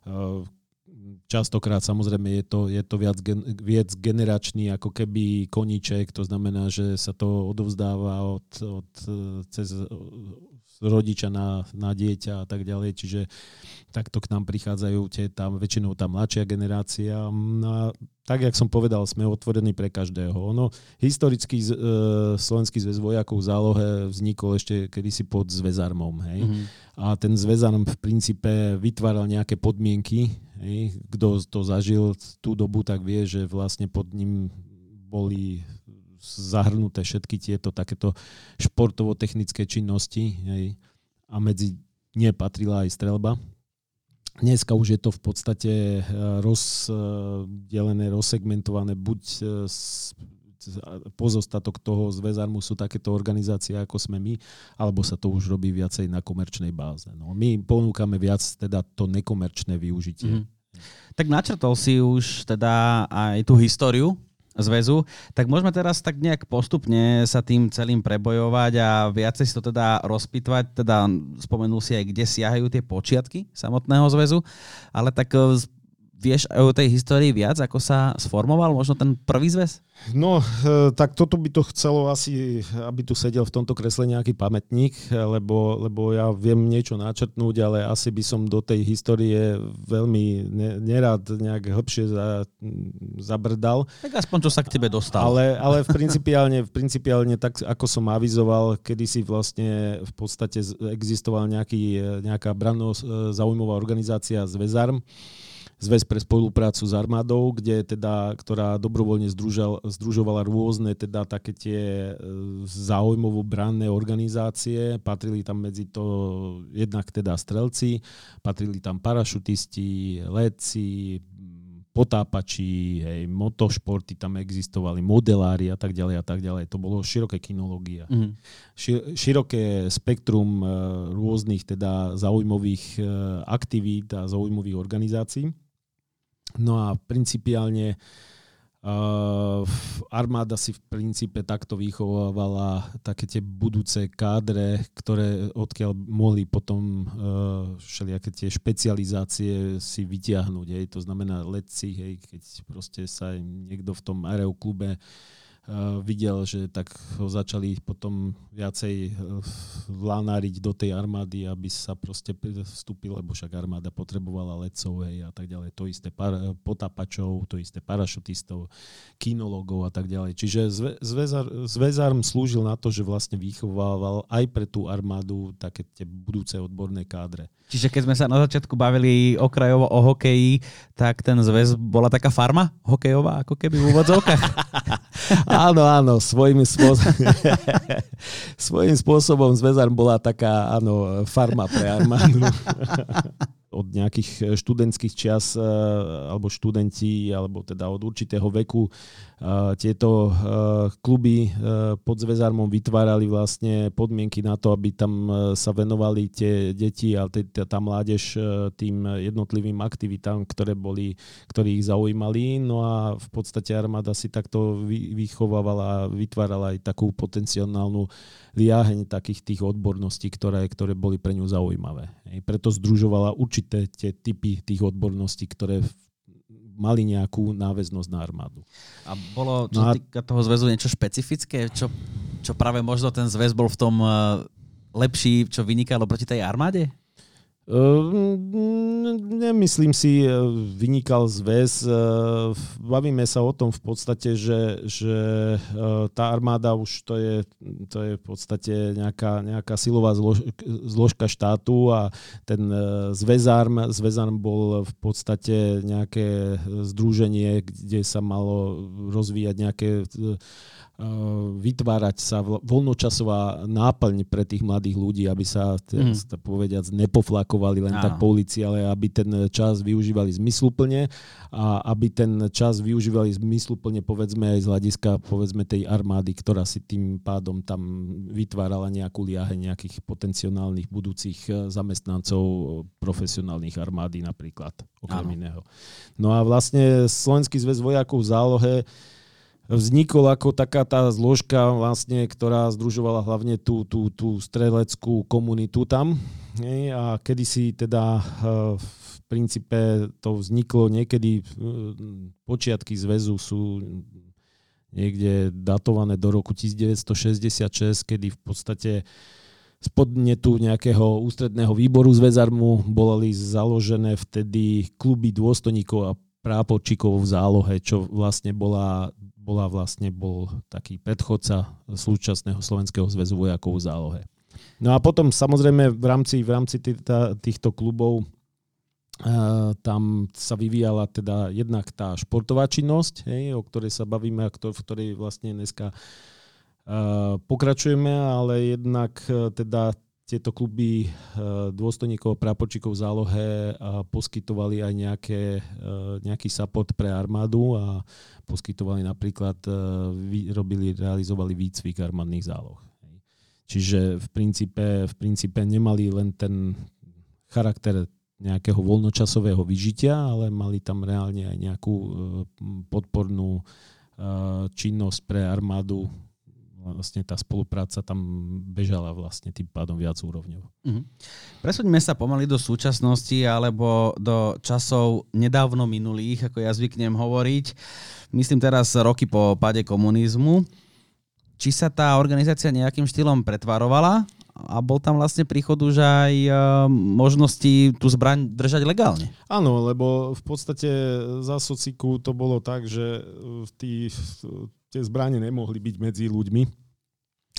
B: častokrát samozrejme je to, je to viac, gen, viac generačný ako keby koníček, to znamená, že sa to odovzdáva od, od, cez rodiča na, na dieťa a tak ďalej, čiže takto k nám prichádzajú tie, tam, väčšinou tá mladšia generácia. A tak, jak som povedal, sme otvorení pre každého. Ono, historický e, Slovenský zväz vojakov v zálohe vznikol ešte kedysi pod zväzarmom. Hej? Mm-hmm. A ten zväzarm v princípe vytváral nejaké podmienky. Hej? Kto to zažil tú dobu, tak vie, že vlastne pod ním boli zahrnuté všetky tieto takéto športovo-technické činnosti hej, a medzi ne patrila aj strelba. Dneska už je to v podstate eh, rozdelené, rozsegmentované, buď eh, pozostatok toho zväzarmu sú takéto organizácie, ako sme my, alebo sa to už robí viacej na komerčnej báze. No, my ponúkame viac teda to nekomerčné využitie. Mm-hmm.
A: Tak načrtol si už teda aj tú históriu zväzu, tak môžeme teraz tak nejak postupne sa tým celým prebojovať a viacej si to teda rozpitvať, teda spomenul si aj, kde siahajú tie počiatky samotného zväzu, ale tak e, vieš o tej histórii viac, ako sa sformoval možno ten prvý zväz?
B: No, e, tak toto by to chcelo asi, aby tu sedel v tomto kresle nejaký pamätník, lebo, lebo ja viem niečo načrtnúť, ale asi by som do tej histórie veľmi nerad nejak hĺbšie za, zabrdal.
A: Tak aspoň čo sa k tebe dostal.
B: Ale, ale v principiálne, v principiálne tak, ako som avizoval, kedy si vlastne v podstate existoval nejaký, nejaká branno zaujímavá organizácia Zväzarm, Zväz pre spoluprácu s armádou, kde teda, ktorá dobrovoľne združal, združovala rôzne teda také tie e, záujmovo branné organizácie. Patrili tam medzi to jednak teda strelci, patrili tam parašutisti, letci, potápači, hej, motošporty tam existovali, modelári a tak ďalej a tak ďalej. To bolo široké kinológia. Mm-hmm. Široké spektrum e, rôznych teda zaujímavých e, aktivít a zaujímavých organizácií. No a principiálne Uh, armáda si v princípe takto vychovávala také tie budúce kádre, ktoré odkiaľ mohli potom uh, všelijaké tie špecializácie si vytiahnuť. Hej. To znamená letci, hej, keď proste sa niekto v tom aeroklube Eh, videl, že tak ho začali potom viacej eh, vlánáriť do tej armády, aby sa proste vstúpil, lebo však armáda potrebovala lecov hej, a tak ďalej. To isté par, potapačov, to isté parašutistov, kinologov a tak ďalej. Čiže zväzar, zväzarm slúžil na to, že vlastne vychovával aj pre tú armádu také tie budúce odborné kádre.
A: Čiže keď sme sa na začiatku bavili okrajovo o hokeji, tak ten zväz bola taká farma hokejová, ako keby v úvodzovkách.
B: áno, áno, svojím spôsobom, svojím spôsobom zväzar bola taká, áno, farma pre armádu. od nejakých študentských čias e, alebo študenti, alebo teda od určitého veku tieto kluby pod Zväzarmom vytvárali vlastne podmienky na to, aby tam sa venovali tie deti a tá mládež tým jednotlivým aktivitám, ktoré, boli, ktoré ich zaujímali. No a v podstate armáda si takto vychovávala a vytvárala aj takú potenciálnu liaheň takých tých odborností, ktoré, ktoré boli pre ňu zaujímavé. Preto združovala určité tie typy tých odborností, ktoré mali nejakú náväznosť na armádu.
A: A bolo, čo no a... týka toho zväzu, niečo špecifické? Čo, čo práve možno ten zväz bol v tom eh, lepší, čo vynikalo proti tej armáde?
B: Ehm, nemyslím si, e, vynikal zväz. E, bavíme sa o tom v podstate, že, že e, tá armáda už to je, to je v podstate nejaká, nejaká silová zlož, zložka štátu a ten zväzarm, zväzarm bol v podstate nejaké združenie, kde sa malo rozvíjať nejaké vytvárať sa voľnočasová náplň pre tých mladých ľudí, aby sa, mm. povediac, nepoflakovali len Áno. tak po ulici, ale aby ten čas využívali zmysluplne a aby ten čas využívali zmysluplne povedzme aj z hľadiska povedzme tej armády, ktorá si tým pádom tam vytvárala nejakú liahe nejakých potenciálnych budúcich eh, zamestnancov profesionálnych armády napríklad, okrem Áno. iného. No a vlastne Slovenský zväz vojakov v zálohe vznikol ako taká tá zložka, vlastne, ktorá združovala hlavne tú, tú, tú streleckú komunitu tam. A kedysi teda eh, v princípe to vzniklo niekedy, eh, počiatky zväzu sú niekde datované do roku 1966, kedy v podstate z podnetu nejakého ústredného výboru zväzarmu boli založené vtedy kluby dôstojníkov a prápočíkov v zálohe, čo vlastne bola bola vlastne, bol taký predchodca súčasného Slovenského zväzu vojakov v zálohe. No a potom samozrejme v rámci, v rámci týchto klubov Uh, tam sa vyvíjala teda jednak tá športová činnosť, hej, o ktorej sa bavíme a ktor- v ktorej vlastne dneska uh, pokračujeme, ale jednak uh, teda tieto kluby dôstojníkov a prapočíkov v zálohe poskytovali aj nejaké, nejaký support pre armádu a poskytovali napríklad, e, robili, realizovali výcvik armádnych záloh. Čiže v princípe, v princípe nemali len ten charakter nejakého voľnočasového vyžitia, ale mali tam reálne aj nejakú e, podpornú e, činnosť pre armádu vlastne tá spolupráca tam bežala vlastne tým pádom viac úrovňov. Mm-hmm.
A: Presuňme sa pomaly do súčasnosti alebo do časov nedávno minulých, ako ja zvyknem hovoriť. Myslím teraz roky po pade komunizmu. Či sa tá organizácia nejakým štýlom pretvarovala a bol tam vlastne príchod už aj e, možnosti tú zbraň držať legálne.
B: Áno, lebo v podstate za sociku to bolo tak, že tí, tie zbranie nemohli byť medzi ľuďmi.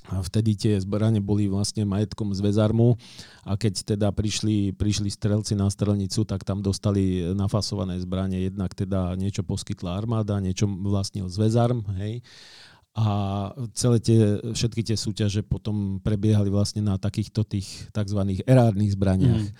B: A vtedy tie zbranie boli vlastne majetkom zväzarmu a keď teda prišli, prišli strelci na strelnicu, tak tam dostali nafasované zbranie. Jednak teda niečo poskytla armáda, niečo vlastnil zväzarm, hej a celé tie, všetky tie súťaže potom prebiehali vlastne na takýchto tých tzv. erárnych zbraniach. Mm.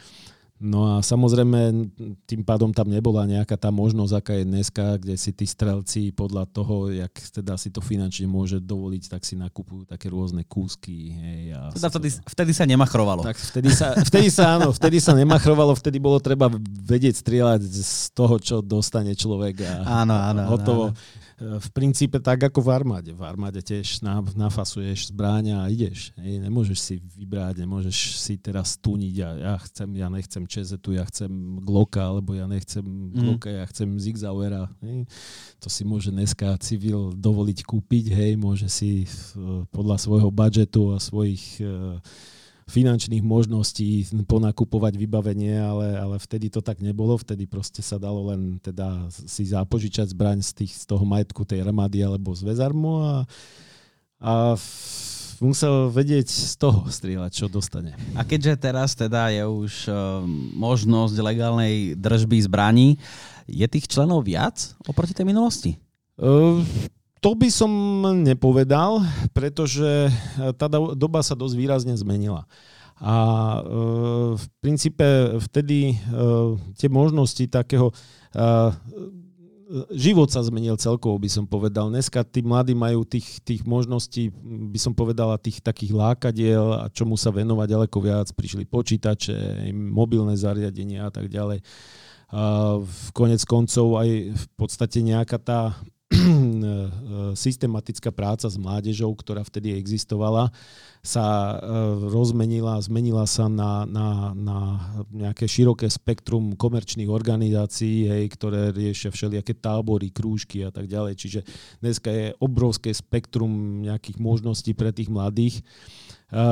B: No a samozrejme tým pádom tam nebola nejaká tá možnosť, aká je dneska, kde si tí strelci podľa toho, jak teda si to finančne môže dovoliť, tak si nakupujú také rôzne kúsky. Hej, a
A: teda vtedy, vtedy sa nemachrovalo.
B: Tak vtedy sa, vtedy sa áno, vtedy sa nemachrovalo, vtedy bolo treba vedieť strieľať z toho, čo dostane človek a,
A: áno, áno,
B: hotovo.
A: Áno
B: v princípe tak ako v armáde. V armáde tiež nafasuješ zbráňa a ideš. Hej. Nemôžeš si vybrať, nemôžeš si teraz tuniť a ja chcem, ja nechcem Čezetu, ja chcem Glocka, alebo ja nechcem mm. Glocka, ja chcem Zigzauera. Hej. To si môže dneska civil dovoliť kúpiť, hej, môže si podľa svojho budžetu a svojich uh, finančných možností ponakupovať vybavenie, ale, ale vtedy to tak nebolo, vtedy proste sa dalo len teda si zapožičať zbraň z, tých, z toho majetku tej armády alebo z väzarmu a, a musel vedieť z toho strieľať, čo dostane.
A: A keďže teraz teda je už uh, možnosť legálnej držby zbraní, je tých členov viac oproti tej minulosti? Uh,
B: to by som nepovedal, pretože eh, tá doba sa dosť výrazne zmenila. A e, v princípe vtedy e, tie možnosti takého... E, život sa zmenil celkovo, by som povedal. Dneska tí mladí majú tých, tých možností, by som povedala, tých takých lákadiel a čomu sa venovať ďaleko viac. Prišli počítače, mobilné zariadenia a tak ďalej. A v konec koncov aj v podstate nejaká tá systematická práca s mládežou, ktorá vtedy existovala, sa e, rozmenila, zmenila sa na, na, na nejaké široké spektrum komerčných organizácií, hej, ktoré riešia všelijaké tábory, krúžky a tak ďalej. Čiže dneska je obrovské spektrum nejakých možností pre tých mladých. E,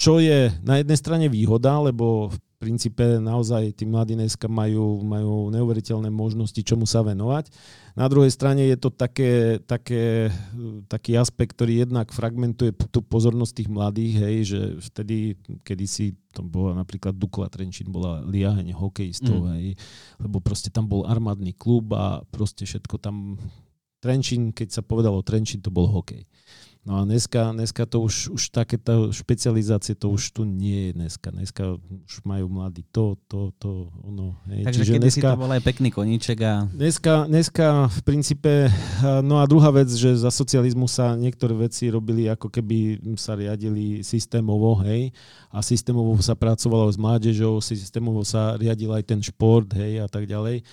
B: čo je na jednej strane výhoda, lebo princípe naozaj tí mladí dneska majú, majú neuveriteľné možnosti, čomu sa venovať. Na druhej strane je to také, také, taký aspekt, ktorý jednak fragmentuje tú pozornosť tých mladých, hej, že vtedy, kedy si to bola napríklad Dukla Trenčín, bola liaheň hokejistov, mm. hej, lebo proste tam bol armádny klub a proste všetko tam Trenčín, keď sa povedalo Trenčín, to bol hokej. No a dneska, dneska to už, už takéto špecializácie, to už tu nie je dneska. Dneska už majú mladí to, to, to, ono.
A: Hej. Takže Čiže dneska, to bol aj pekný koníček a...
B: Dneska, dneska v princípe, no a druhá vec, že za socializmu sa niektoré veci robili ako keby sa riadili systémovo, hej, a systémovo sa pracovalo s mládežou, systémovo sa riadil aj ten šport, hej, a tak ďalej.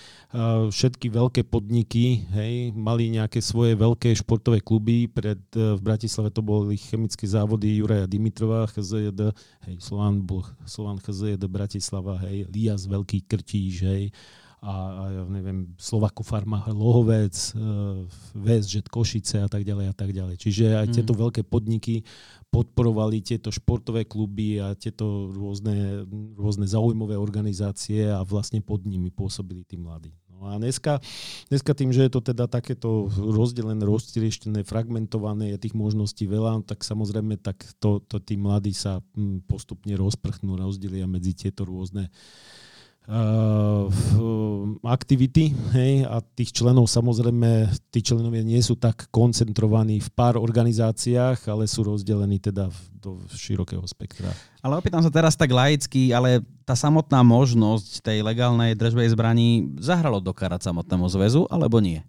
B: Všetky veľké podniky, hej, mali nejaké svoje veľké športové kluby pred v Bratislave to boli chemické závody Juraja Dimitrova, HZJD, hej, Slován, bol, Slován HZJD Bratislava, hej, Lias Veľký Krtíž, hej, a, a ja neviem, Slovaku Farma Lohovec, uh, VSŽ Košice a tak ďalej a tak ďalej. Čiže aj mm. tieto veľké podniky podporovali tieto športové kluby a tieto rôzne, rôzne zaujímavé organizácie a vlastne pod nimi pôsobili tí mladí. No a dneska, dneska tým, že je to teda takéto rozdelené, roztrieštené, fragmentované, je tých možností veľa, tak samozrejme tak to, to tí mladí sa hm, postupne rozprchnú, rozdelia medzi tieto rôzne uh, aktivity hej, a tých členov samozrejme, tí členovia nie sú tak koncentrovaní v pár organizáciách, ale sú rozdelení teda do širokého spektra.
A: Ale opýtam sa teraz tak laicky, ale tá samotná možnosť tej legálnej držbej zbraní zahralo do karat samotnému zväzu, alebo nie?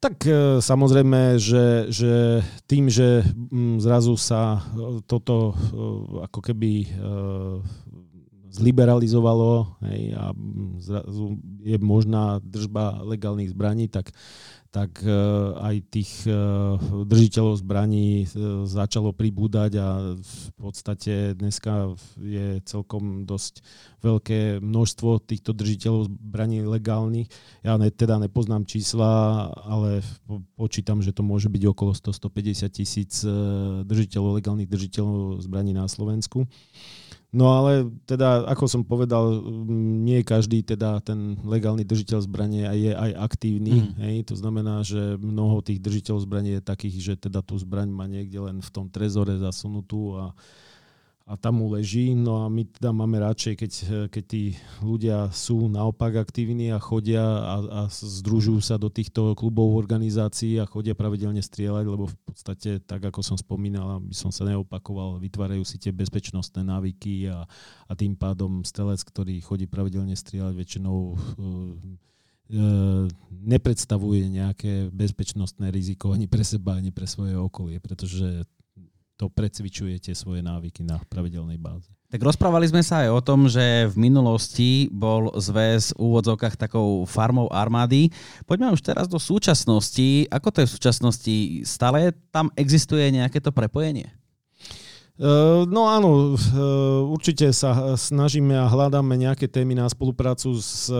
B: Tak e, samozrejme, že, že tým, že mm, zrazu sa e, toto e, ako keby zliberalizovalo hej, a zrazu je možná držba legálnych zbraní, tak tak aj tých držiteľov zbraní začalo pribúdať a v podstate dneska je celkom dosť veľké množstvo týchto držiteľov zbraní legálnych. Ja ne, teda nepoznám čísla, ale počítam, že to môže byť okolo 100-150 tisíc držiteľov, legálnych držiteľov zbraní na Slovensku. No ale teda, ako som povedal, nie každý teda ten legálny držiteľ zbranie je aj aktívny. Mm. Hej? To znamená, že mnoho tých držiteľov zbranie je takých, že teda tú zbraň má niekde len v tom trezore zasunutú a a tam mu leží. No a my teda máme radšej, keď, keď tí ľudia sú naopak aktívni a chodia a, a združujú sa do týchto klubov, organizácií a chodia pravidelne strieľať, lebo v podstate, tak ako som spomínal, aby som sa neopakoval, vytvárajú si tie bezpečnostné návyky a, a tým pádom strelec, ktorý chodí pravidelne strieľať, väčšinou uh, nepredstavuje nejaké bezpečnostné riziko ani pre seba, ani pre svoje okolie, pretože to precvičujete svoje návyky na pravidelnej báze.
A: Tak rozprávali sme sa aj o tom, že v minulosti bol zväz v úvodzovkách takou farmou armády. Poďme už teraz do súčasnosti. Ako to je v súčasnosti? Stále tam existuje nejaké to prepojenie?
B: No áno, určite sa snažíme a hľadáme nejaké témy na spoluprácu s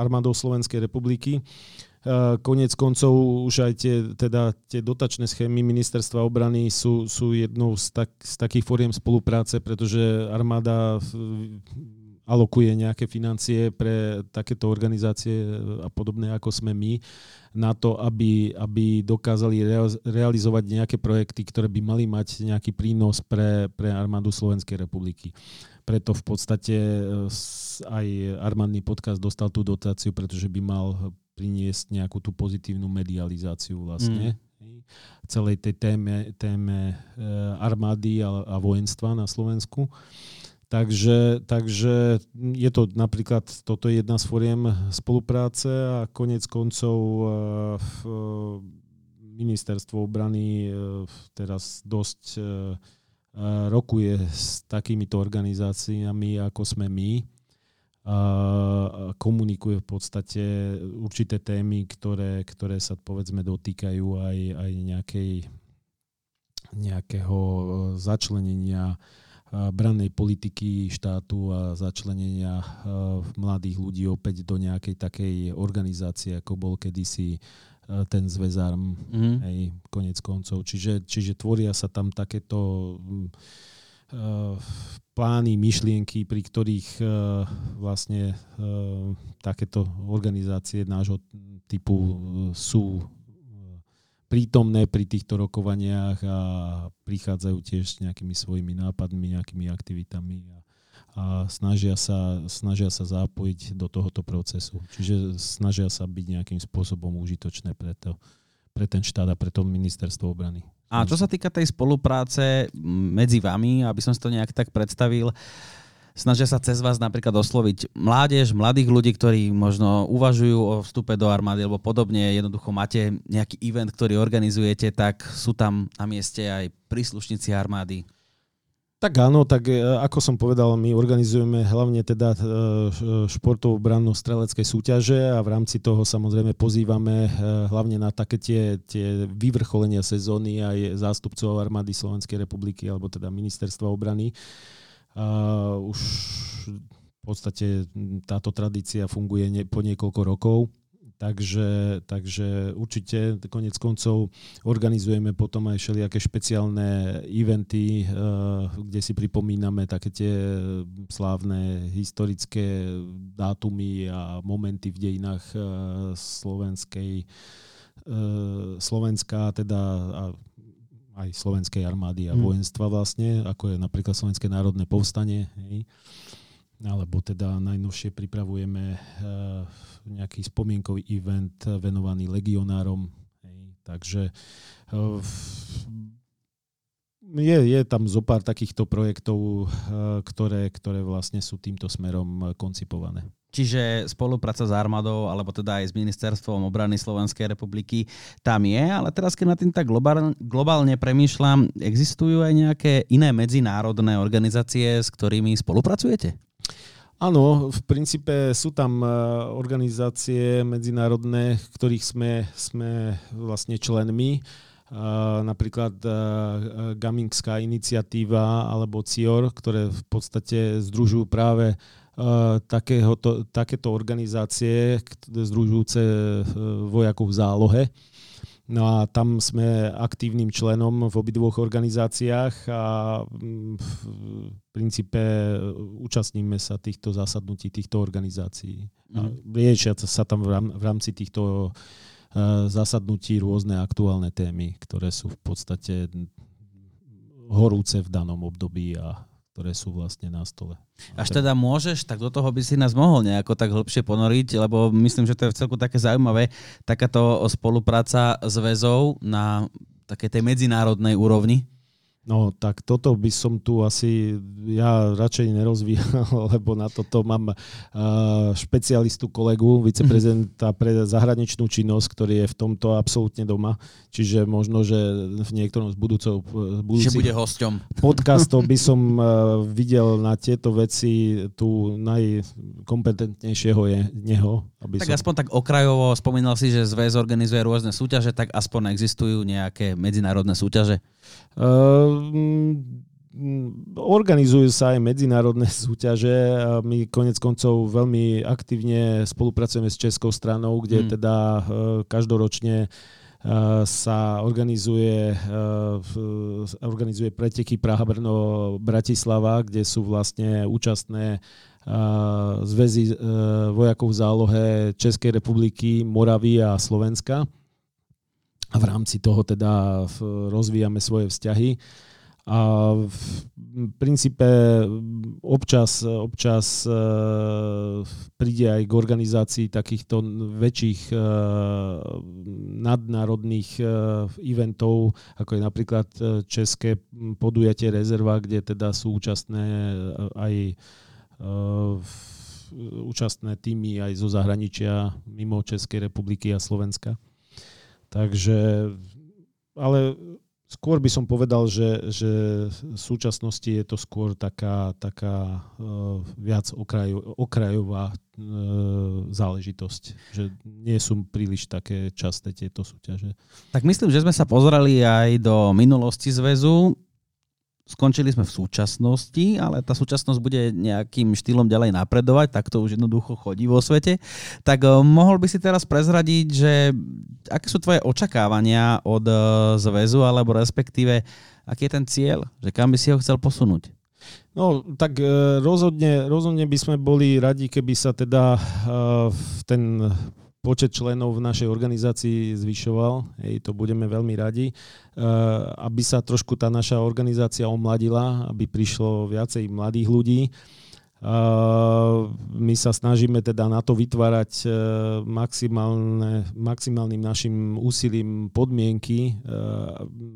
B: armádou Slovenskej republiky. Eh, konec koncov už aj tie, teda, tie dotačné schémy ministerstva obrany sú, sú jednou z, tak, z takých fóriem spolupráce, pretože armáda alokuje nejaké financie pre takéto organizácie a podobné ako sme my na to, aby, aby dokázali realizovať nejaké projekty, ktoré by mali mať nejaký prínos pre, pre armádu Slovenskej republiky. Preto v podstate eh, aj armádny podcast dostal tú dotáciu, pretože by mal priniesť nejakú tú pozitívnu medializáciu vlastne. Mm. celej tej téme, téme e, armády a, a vojenstva na Slovensku. Takže, takže je to napríklad, toto je jedna z foriem spolupráce a konec koncov e, v, ministerstvo obrany teraz dosť rokuje s takýmito organizáciami, ako sme my komunikuje v podstate určité témy, ktoré, ktoré sa povedzme dotýkajú aj, aj nejakej, nejakého e, začlenenia e, brannej politiky štátu a začlenenia e, mladých ľudí opäť do nejakej takej organizácie, ako bol kedysi ten zväzarm, mm-hmm. hej, konec koncov. Čiže, čiže tvoria sa tam takéto plány, myšlienky, pri ktorých uh, vlastne uh, takéto organizácie nášho typu sú prítomné pri týchto rokovaniach a prichádzajú tiež s nejakými svojimi nápadmi, nejakými aktivitami a, a snažia, sa, snažia sa zapojiť do tohoto procesu. Čiže snažia sa byť nejakým spôsobom užitočné pre, to, pre ten štát a pre to ministerstvo obrany.
A: A čo sa týka tej spolupráce medzi vami, aby som si to nejak tak predstavil, snažia sa cez vás napríklad osloviť mládež, mladých ľudí, ktorí možno uvažujú o vstupe do armády alebo podobne, jednoducho máte nejaký event, ktorý organizujete, tak sú tam na mieste aj príslušníci armády.
B: Tak áno, tak e, ako som povedal, my organizujeme hlavne teda e, športovú brannú streleckej súťaže a v rámci toho samozrejme pozývame e, hlavne na také tie, tie vyvrcholenia sezóny aj zástupcov armády Slovenskej republiky alebo teda ministerstva obrany. A už v podstate táto tradícia funguje po niekoľko rokov Takže, takže určite konec koncov organizujeme potom aj všelijaké špeciálne eventy, eh, kde si pripomíname také tie slávne historické dátumy a momenty v dejinách eh, slovenskej eh, Slovenska, teda aj slovenskej armády a hmm. vojenstva vlastne, ako je napríklad Slovenské národné povstanie. Hej alebo teda najnovšie pripravujeme uh, nejaký spomienkový event venovaný legionárom. Takže uh, je, je tam zo pár takýchto projektov, uh, ktoré, ktoré vlastne sú týmto smerom koncipované.
A: Čiže spolupráca s armádou, alebo teda aj s Ministerstvom obrany Slovenskej republiky tam je, ale teraz keď na tým tak globálne, globálne premýšľam, existujú aj nejaké iné medzinárodné organizácie, s ktorými spolupracujete?
B: Áno, v princípe sú tam organizácie medzinárodné, ktorých sme, sme vlastne členmi. Napríklad Gamingská iniciatíva alebo CIOR, ktoré v podstate združujú práve takéhoto, takéto organizácie združujúce vojakov v zálohe. No a tam sme aktívnym členom v obidvoch organizáciách a mm, v princípe účastníme sa týchto zasadnutí týchto organizácií. Mm. riešia sa tam v rámci týchto zasadnutí rôzne aktuálne témy, ktoré sú v podstate horúce v danom období a ktoré sú vlastne na stole.
A: Až teda môžeš, tak do toho by si nás mohol nejako tak hĺbšie ponoriť, lebo myslím, že to je v celku také zaujímavé, takáto spolupráca s väzou na také tej medzinárodnej úrovni.
B: No tak toto by som tu asi ja radšej nerozvíjal, lebo na toto mám uh, špecialistu kolegu, viceprezidenta pre zahraničnú činnosť, ktorý je v tomto absolútne doma. Čiže možno, že v niektorom z budúcov, budúcich
A: bude hosťom.
B: podcastov by som uh, videl na tieto veci tu najkompetentnejšieho je neho.
A: Aby tak som... aspoň tak okrajovo spomínal si, že zväz organizuje rôzne súťaže, tak aspoň existujú nejaké medzinárodné súťaže?
B: Ehm, organizujú sa aj medzinárodné súťaže. My konec koncov veľmi aktívne spolupracujeme s Českou stranou, kde hmm. teda e, každoročne e, sa organizuje, e, organizuje preteky Praha, Brno, Bratislava, kde sú vlastne účastné zväzy vojakov v zálohe Českej republiky, Moravy a Slovenska a v rámci toho teda rozvíjame svoje vzťahy. A v princípe občas, občas e, príde aj k organizácii takýchto väčších e, nadnárodných e, eventov, ako je napríklad České podujatie rezerva, kde teda sú účastné aj účastné týmy aj zo zahraničia mimo Českej republiky a Slovenska. Takže, ale skôr by som povedal, že, že v súčasnosti je to skôr taká, taká uh, viac okrajo, okrajová uh, záležitosť, že nie sú príliš také časté tieto súťaže.
A: Tak myslím, že sme sa pozreli aj do minulosti zväzu skončili sme v súčasnosti, ale tá súčasnosť bude nejakým štýlom ďalej napredovať, tak to už jednoducho chodí vo svete. Tak uh, mohol by si teraz prezradiť, že aké sú tvoje očakávania od uh, zväzu, alebo respektíve aký je ten cieľ, že kam by si ho chcel posunúť?
B: No, tak uh, rozhodne, rozhodne by sme boli radi, keby sa teda ten počet členov v našej organizácii zvyšoval. Hej, to budeme veľmi radi. E, aby sa trošku tá naša organizácia omladila, aby prišlo viacej mladých ľudí. My sa snažíme teda na to vytvárať e, maximálnym našim úsilím podmienky, e,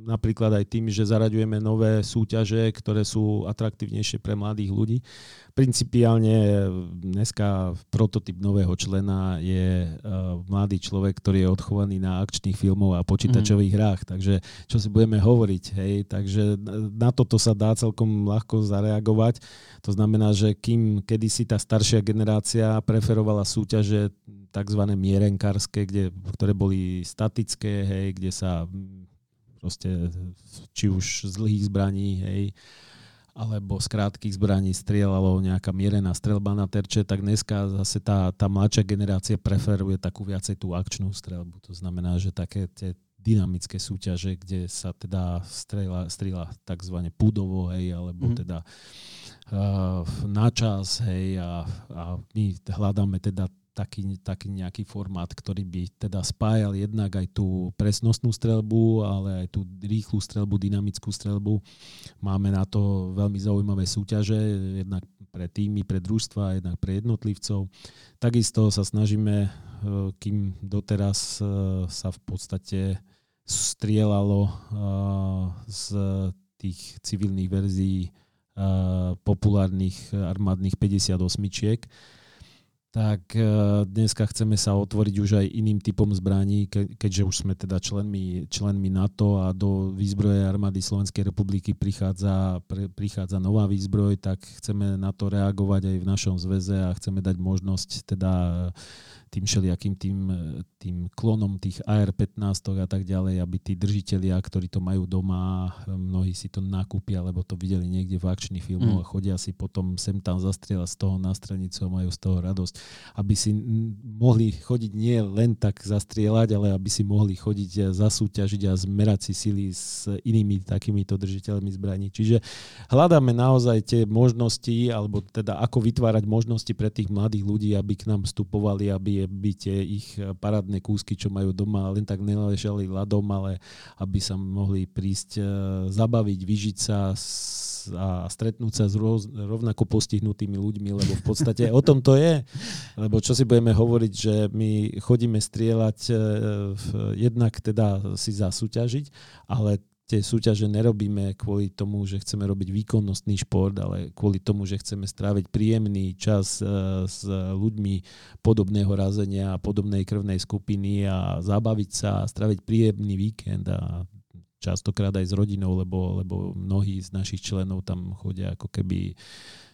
B: napríklad aj tým, že zaraďujeme nové súťaže, ktoré sú atraktívnejšie pre mladých ľudí principiálne dneska prototyp nového člena je uh, mladý človek, ktorý je odchovaný na akčných filmov a počítačových mm. hrách. Takže čo si budeme hovoriť, hej, takže na toto sa dá celkom ľahko zareagovať. To znamená, že kým kedysi tá staršia generácia preferovala súťaže tzv. mierenkárske, kde, ktoré boli statické, hej, kde sa proste či už zlých zbraní, hej, alebo z krátkých zbraní strieľalo nejaká mierená strelba na terče, tak dneska zase tá, tá mladšia generácia preferuje takú viacej tú akčnú strelbu. To znamená, že také tie dynamické súťaže, kde sa teda strieľa, strieľa tzv. pudovo, hej, alebo mm-hmm. teda uh, na čas, hej, a, a my hľadáme teda taký, taký nejaký formát, ktorý by teda spájal jednak aj tú presnostnú strelbu, ale aj tú rýchlu strelbu, dynamickú strelbu. Máme na to veľmi zaujímavé súťaže, jednak pre týmy, pre družstva, jednak pre jednotlivcov. Takisto sa snažíme, e, kým doteraz e, sa v podstate strieľalo e, z tých civilných verzií populárnych armádnych 58-čiek, tak e, dneska chceme sa otvoriť už aj iným typom zbraní, keďže už sme teda členmi, členmi NATO a do výzbroje armády Slovenskej republiky prichádza, prichádza nová výzbroj, tak chceme na to reagovať aj v našom zväze a chceme dať možnosť teda tým všelijakým tým, tým klonom tých AR-15 a tak ďalej, aby tí držitelia, ktorí to majú doma, mnohí si to nakúpia, lebo to videli niekde v akčných filmoch mm. a chodia si potom sem tam zastrieľať z toho na stranicu a majú z toho radosť. Aby si mohli chodiť nie len tak zastrieľať, ale aby si mohli chodiť a zasúťažiť a zmerať si sily s inými takýmito držiteľmi zbraní. Čiže hľadáme naozaj tie možnosti, alebo teda ako vytvárať možnosti pre tých mladých ľudí, aby k nám vstupovali, aby by tie ich parádne kúsky, čo majú doma, len tak neležali ľadom, ale aby sa mohli prísť e, zabaviť, vyžiť sa a stretnúť sa s rovnako postihnutými ľuďmi, lebo v podstate o tom to je. Lebo čo si budeme hovoriť, že my chodíme strieľať e, jednak teda si zasúťažiť, ale tie súťaže nerobíme kvôli tomu, že chceme robiť výkonnostný šport, ale kvôli tomu, že chceme stráviť príjemný čas e, s ľuďmi podobného razenia podobnej krvnej skupiny a zabaviť sa stráviť príjemný víkend a častokrát aj s rodinou, lebo, lebo mnohí z našich členov tam chodia ako keby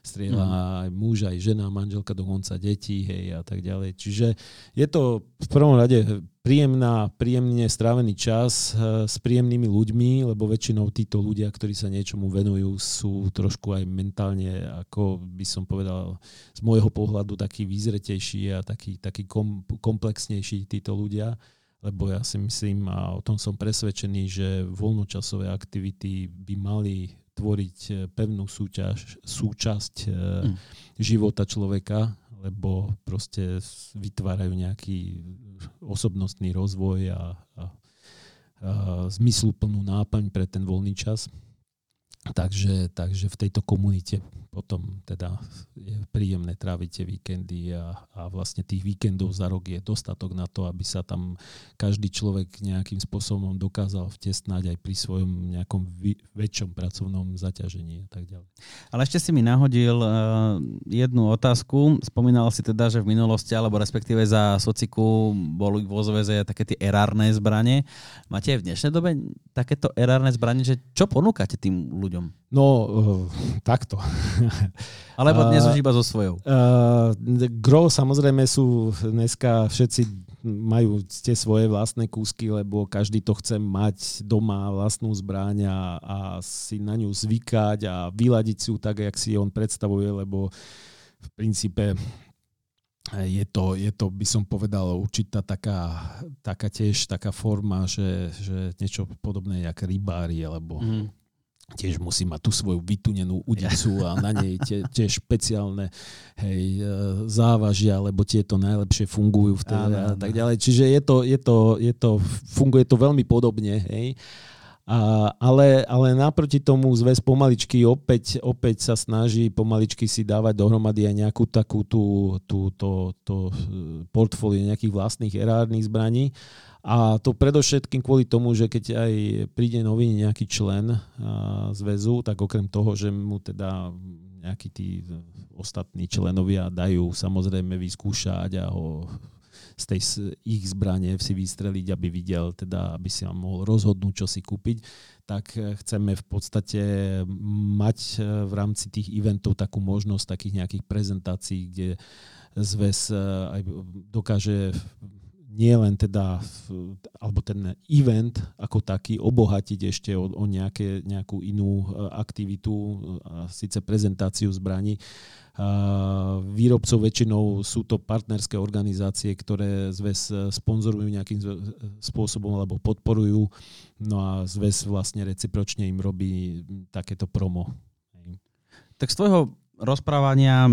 B: strieľa mm. aj muž, aj žena, manželka, dokonca deti, hej, a tak ďalej. Čiže je to v prvom rade príjemná, príjemne strávený čas eh, s príjemnými ľuďmi, lebo väčšinou títo ľudia, ktorí sa niečomu venujú, sú trošku aj mentálne, ako by som povedal, z môjho pohľadu taký výzretejší a taký, taký kom, komplexnejší títo ľudia lebo ja si myslím a o tom som presvedčený, že voľnočasové aktivity by mali tvoriť e, pevnú súťaž, súčasť e, mm. života človeka, lebo proste vytvárajú nejaký osobnostný rozvoj a, a, a zmysluplnú náplň pre ten voľný čas. Takže, takže v tejto komunite potom teda je príjemné tráviť tie víkendy a, a vlastne tých víkendov za rok je dostatok na to, aby sa tam každý človek nejakým spôsobom dokázal vtesnať aj pri svojom nejakom vy, väčšom pracovnom zaťažení a tak ďalej.
A: Ale ešte si mi nahodil uh, jednu otázku. Spomínal si teda, že v minulosti, alebo respektíve za sociku boli vo zväze také tie erárne zbranie. Máte aj v dnešnej dobe takéto erárne zbranie, že čo ponúkate tým ľuďom?
B: No, uh, takto.
A: Alebo dnes už iba so svojou? Uh,
B: gro samozrejme sú dneska všetci majú tie svoje vlastné kúsky, lebo každý to chce mať doma vlastnú zbráň a, a si na ňu zvykať a vyladiť si ju tak, jak si on predstavuje, lebo v princípe je to, je to, by som povedal, určitá taká, taká tiež taká forma, že, že niečo podobné jak rybári, alebo mm tiež musí mať tú svoju vytunenú udicu a na nej tie, tie špeciálne hej, e, závažia, lebo tieto najlepšie fungujú vtedy a tak ďalej. Čiže je to, je to, je to, funguje to veľmi podobne. Hej. A, ale, ale naproti tomu zväz pomaličky opäť, opäť sa snaží pomaličky si dávať dohromady aj nejakú takú tú, tú, to, to portfólio nejakých vlastných erárnych zbraní. A to predovšetkým kvôli tomu, že keď aj príde nový nejaký člen zväzu, tak okrem toho, že mu teda nejakí tí ostatní členovia dajú samozrejme vyskúšať a ho z tej ich zbranie si vystreliť, aby videl, teda, aby si mohol rozhodnúť, čo si kúpiť, tak chceme v podstate mať e, v rámci tých eventov takú možnosť takých nejakých prezentácií, kde zväz e, aj dokáže nie len teda, alebo ten event ako taký obohatiť ešte o, o nejaké, nejakú inú e, aktivitu, a síce prezentáciu zbraní. A výrobcov väčšinou sú to partnerské organizácie, ktoré zväz sponzorujú nejakým spôsobom alebo podporujú. No a zväz vlastne recipročne im robí takéto promo.
A: Tak z tvojho rozprávania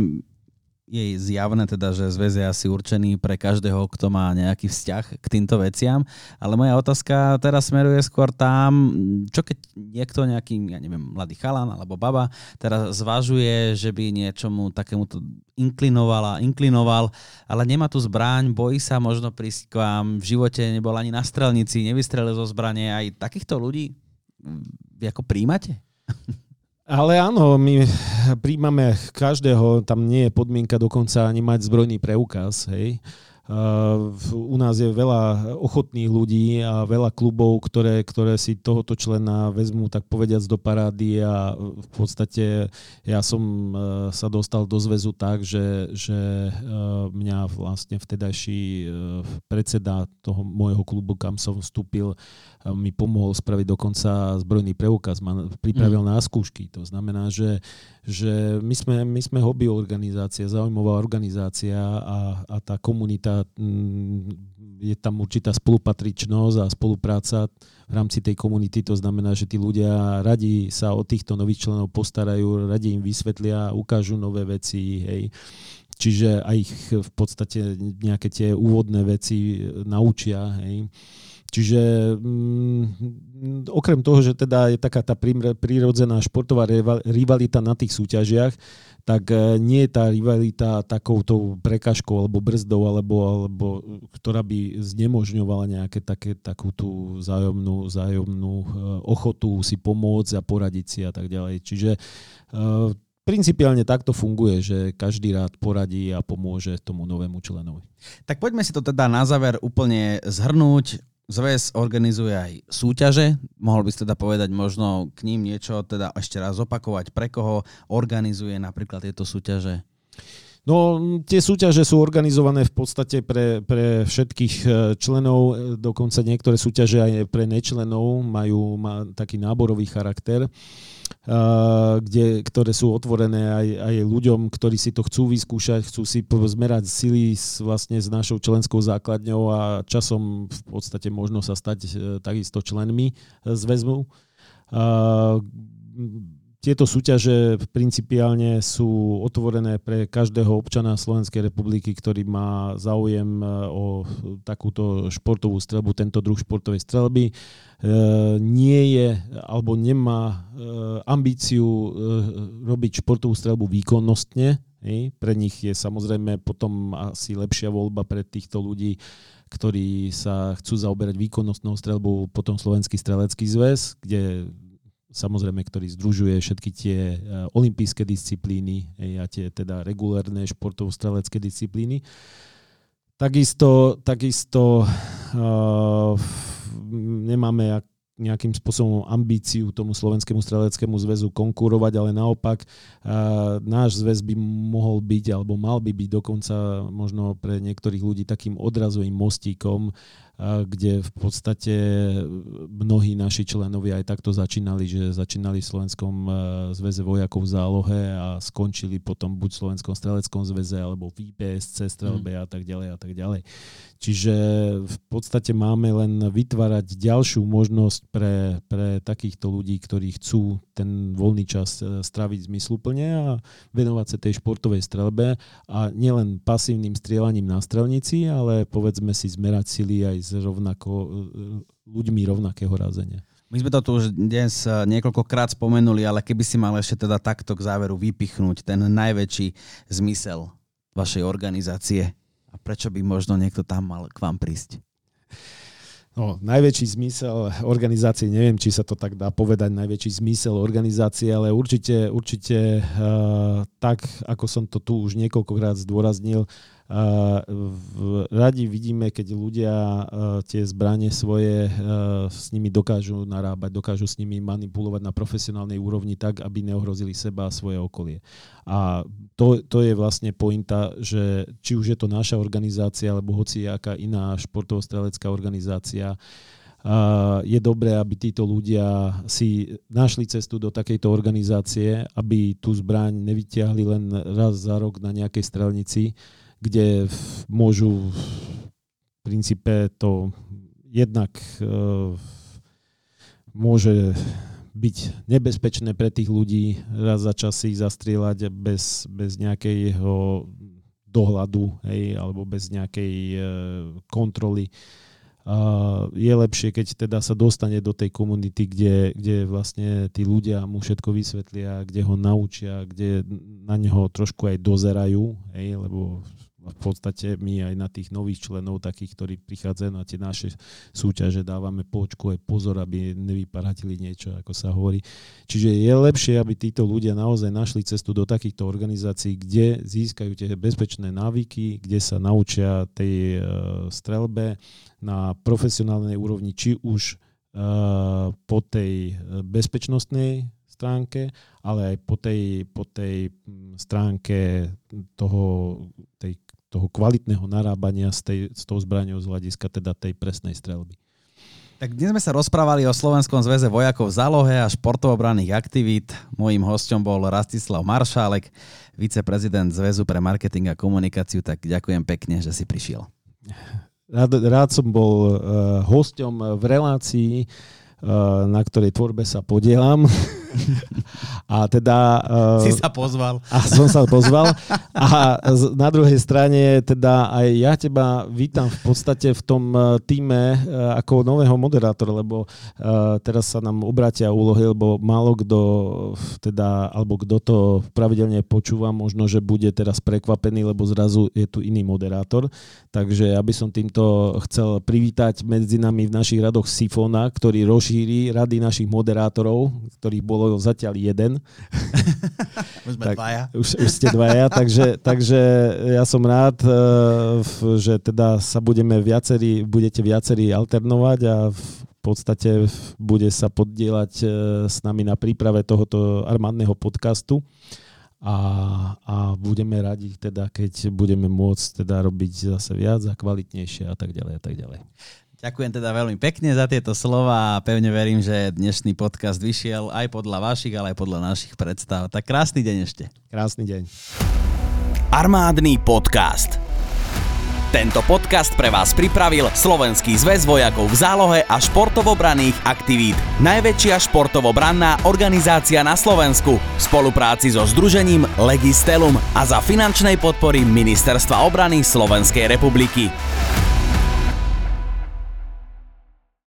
A: je zjavné teda, že zväz je asi určený pre každého, kto má nejaký vzťah k týmto veciam, ale moja otázka teraz smeruje skôr tam, čo keď niekto nejaký, ja neviem, mladý chalan alebo baba teraz zvažuje, že by niečomu takémuto inklinovala, inklinoval, ale nemá tu zbraň, bojí sa možno prísť k vám, v živote nebol ani na strelnici, nevystrelil zo zbranie, aj takýchto ľudí vy ako príjmate?
B: Ale áno, my príjmame každého, tam nie je podmienka dokonca ani mať zbrojný preukaz, hej. U nás je veľa ochotných ľudí a veľa klubov, ktoré, ktoré si tohoto člena vezmú tak povediac do parády a v podstate ja som e, sa dostal do zväzu tak, že, že e, mňa vlastne vtedajší predseda toho môjho klubu, kam som vstúpil, mi pomohol spraviť dokonca zbrojný preukaz, ma pripravil mm. na skúšky. To znamená, že, že my, sme, my sme hobby organizácia, zaujímavá organizácia a, a tá komunita, mm, je tam určitá spolupatričnosť a spolupráca v rámci tej komunity. To znamená, že tí ľudia radi sa o týchto nových členov postarajú, radi im vysvetlia, ukážu nové veci, hej. Čiže aj ich v podstate nejaké tie úvodné veci naučia, hej. Čiže mm, okrem toho, že teda je taká tá prírodzená športová rivalita na tých súťažiach, tak e, nie je tá rivalita takouto prekažkou alebo brzdou, alebo, alebo ktorá by znemožňovala nejaké také, takú tú zájomnú, zájomnú e, ochotu si pomôcť a poradiť si a tak ďalej. Čiže uh, principiálne takto funguje, že každý rád poradí a pomôže tomu novému členovi.
A: Tak poďme si to teda na záver úplne zhrnúť. Zväz organizuje aj súťaže. Mohol by si teda povedať možno k ním niečo, teda ešte raz opakovať, pre koho organizuje napríklad tieto súťaže?
B: No, tie súťaže sú organizované v podstate pre, pre všetkých e, členov, dokonca niektoré súťaže aj pre nečlenov majú má taký náborový charakter kde, ktoré sú otvorené aj, aj ľuďom, ktorí si to chcú vyskúšať, chcú si zmerať sily s, vlastne s našou členskou základňou a časom v podstate možno sa stať e, takisto členmi zväzmu. Tieto súťaže principiálne sú otvorené pre každého občana Slovenskej republiky, ktorý má záujem e, o takúto športovú strelbu, tento druh športovej strelby. E, nie je alebo nemá e, ambíciu robiť športovú strelbu výkonnostne. Pre nich je samozrejme potom asi lepšia voľba pre týchto ľudí, ktorí sa chcú zaoberať výkonnostnou strelbou, potom Slovenský strelecký zväz, kde samozrejme, ktorý združuje všetky tie eh, olympijské disciplíny a tie teda regulárne športovo-strelecké disciplíny. Takisto, takisto uh, nemáme nejakým spôsobom ambíciu tomu Slovenskému streleckému zväzu konkurovať, ale naopak uh, náš zväz by mohol byť, alebo mal by byť dokonca možno pre niektorých ľudí takým odrazovým mostíkom kde v podstate mnohí naši členovia aj takto začínali, že začínali v Slovenskom e, zväze vojakov v zálohe a skončili potom buď v Slovenskom streleckom zväze alebo v IPSC strelbe mm. a tak ďalej a tak ďalej. Čiže v podstate máme len vytvárať ďalšiu možnosť pre, pre takýchto ľudí, ktorí chcú ten voľný čas e, straviť zmysluplne a venovať sa tej športovej strelbe a nielen pasívnym strieľaním na strelnici, ale povedzme si zmerať sily aj s rovnako, e, ľuďmi rovnakého rázenia.
A: My sme to tu už dnes e, niekoľkokrát spomenuli, ale keby si mal ešte teda takto k záveru vypichnúť ten najväčší zmysel vašej organizácie a prečo by možno niekto tam mal k vám prísť?
B: No, najväčší zmysel organizácie, neviem, či sa to tak dá povedať, najväčší zmysel organizácie, ale určite, určite uh, tak, ako som to tu už niekoľkokrát zdôraznil, Radi vidíme, keď ľudia tie zbranie svoje s nimi dokážu narábať, dokážu s nimi manipulovať na profesionálnej úrovni tak, aby neohrozili seba a svoje okolie. A to, to je vlastne pointa, že či už je to naša organizácia, alebo hoci aká iná športovo-strelecká organizácia, je dobré, aby títo ľudia si našli cestu do takejto organizácie, aby tú zbraň nevyťahli len raz za rok na nejakej strelnici, kde môžu v princípe to jednak uh, môže byť nebezpečné pre tých ľudí raz za čas ich zastrieľať bez, bez nejakého dohľadu hej, alebo bez nejakej uh, kontroly. Uh, je lepšie, keď teda sa dostane do tej komunity, kde, kde vlastne tí ľudia mu všetko vysvetlia, kde ho naučia, kde na neho trošku aj dozerajú, hej, lebo v podstate my aj na tých nových členov, takých, ktorí prichádzajú na tie naše súťaže, dávame počku aj pozor, aby nevyparatili niečo, ako sa hovorí. Čiže je lepšie, aby títo ľudia naozaj našli cestu do takýchto organizácií, kde získajú tie bezpečné návyky, kde sa naučia tej uh, strelbe na profesionálnej úrovni, či už uh, po tej bezpečnostnej stránke, ale aj po tej, po tej stránke toho, toho kvalitného narábania s, tej, s tou zbraňou z hľadiska teda tej presnej strelby.
A: Tak dnes sme sa rozprávali o Slovenskom zväze vojakov v zálohe a športovobranných aktivít. Mojím hostom bol Rastislav Maršálek, viceprezident Zväzu pre marketing a komunikáciu. Tak ďakujem pekne, že si prišiel.
B: Rád, rád som bol uh, hosťom v relácii Eh, na ktorej tvorbe sa podielam. a teda...
A: Eh, si sa pozval.
B: A som sa pozval. A na druhej strane teda aj ja teba vítam v podstate v tom eh, týme ako nového moderátora, lebo teraz sa nám obratia úlohy, lebo málo kto teda, alebo kto to pravidelne počúva, možno, že bude teraz prekvapený, lebo zrazu je tu iný moderátor. Takže ja by som týmto chcel privítať medzi nami v našich radoch Sifona, ktorý rozšíri rady našich moderátorov, ktorých bolo zatiaľ jeden.
A: už sme tak, dvaja.
B: Už, už ste dvaja, takže, takže ja som rád, eh, že teda sa budeme viacerí, budete viacerí alternovať a v podstate bude sa poddielať eh, s nami na príprave tohoto armádneho podcastu a, a budeme radi teda, keď budeme môcť teda robiť zase viac a kvalitnejšie a tak ďalej a tak ďalej.
A: Ďakujem teda veľmi pekne za tieto slova a pevne verím, že dnešný podcast vyšiel aj podľa vašich, ale aj podľa našich predstav. Tak krásny deň ešte.
B: Krásny deň.
A: Armádny podcast. Tento podcast pre vás pripravil Slovenský zväz vojakov v zálohe a športovobranných aktivít. Najväčšia športovobranná organizácia na Slovensku v spolupráci so Združením Legistelum a za finančnej podpory Ministerstva obrany Slovenskej republiky.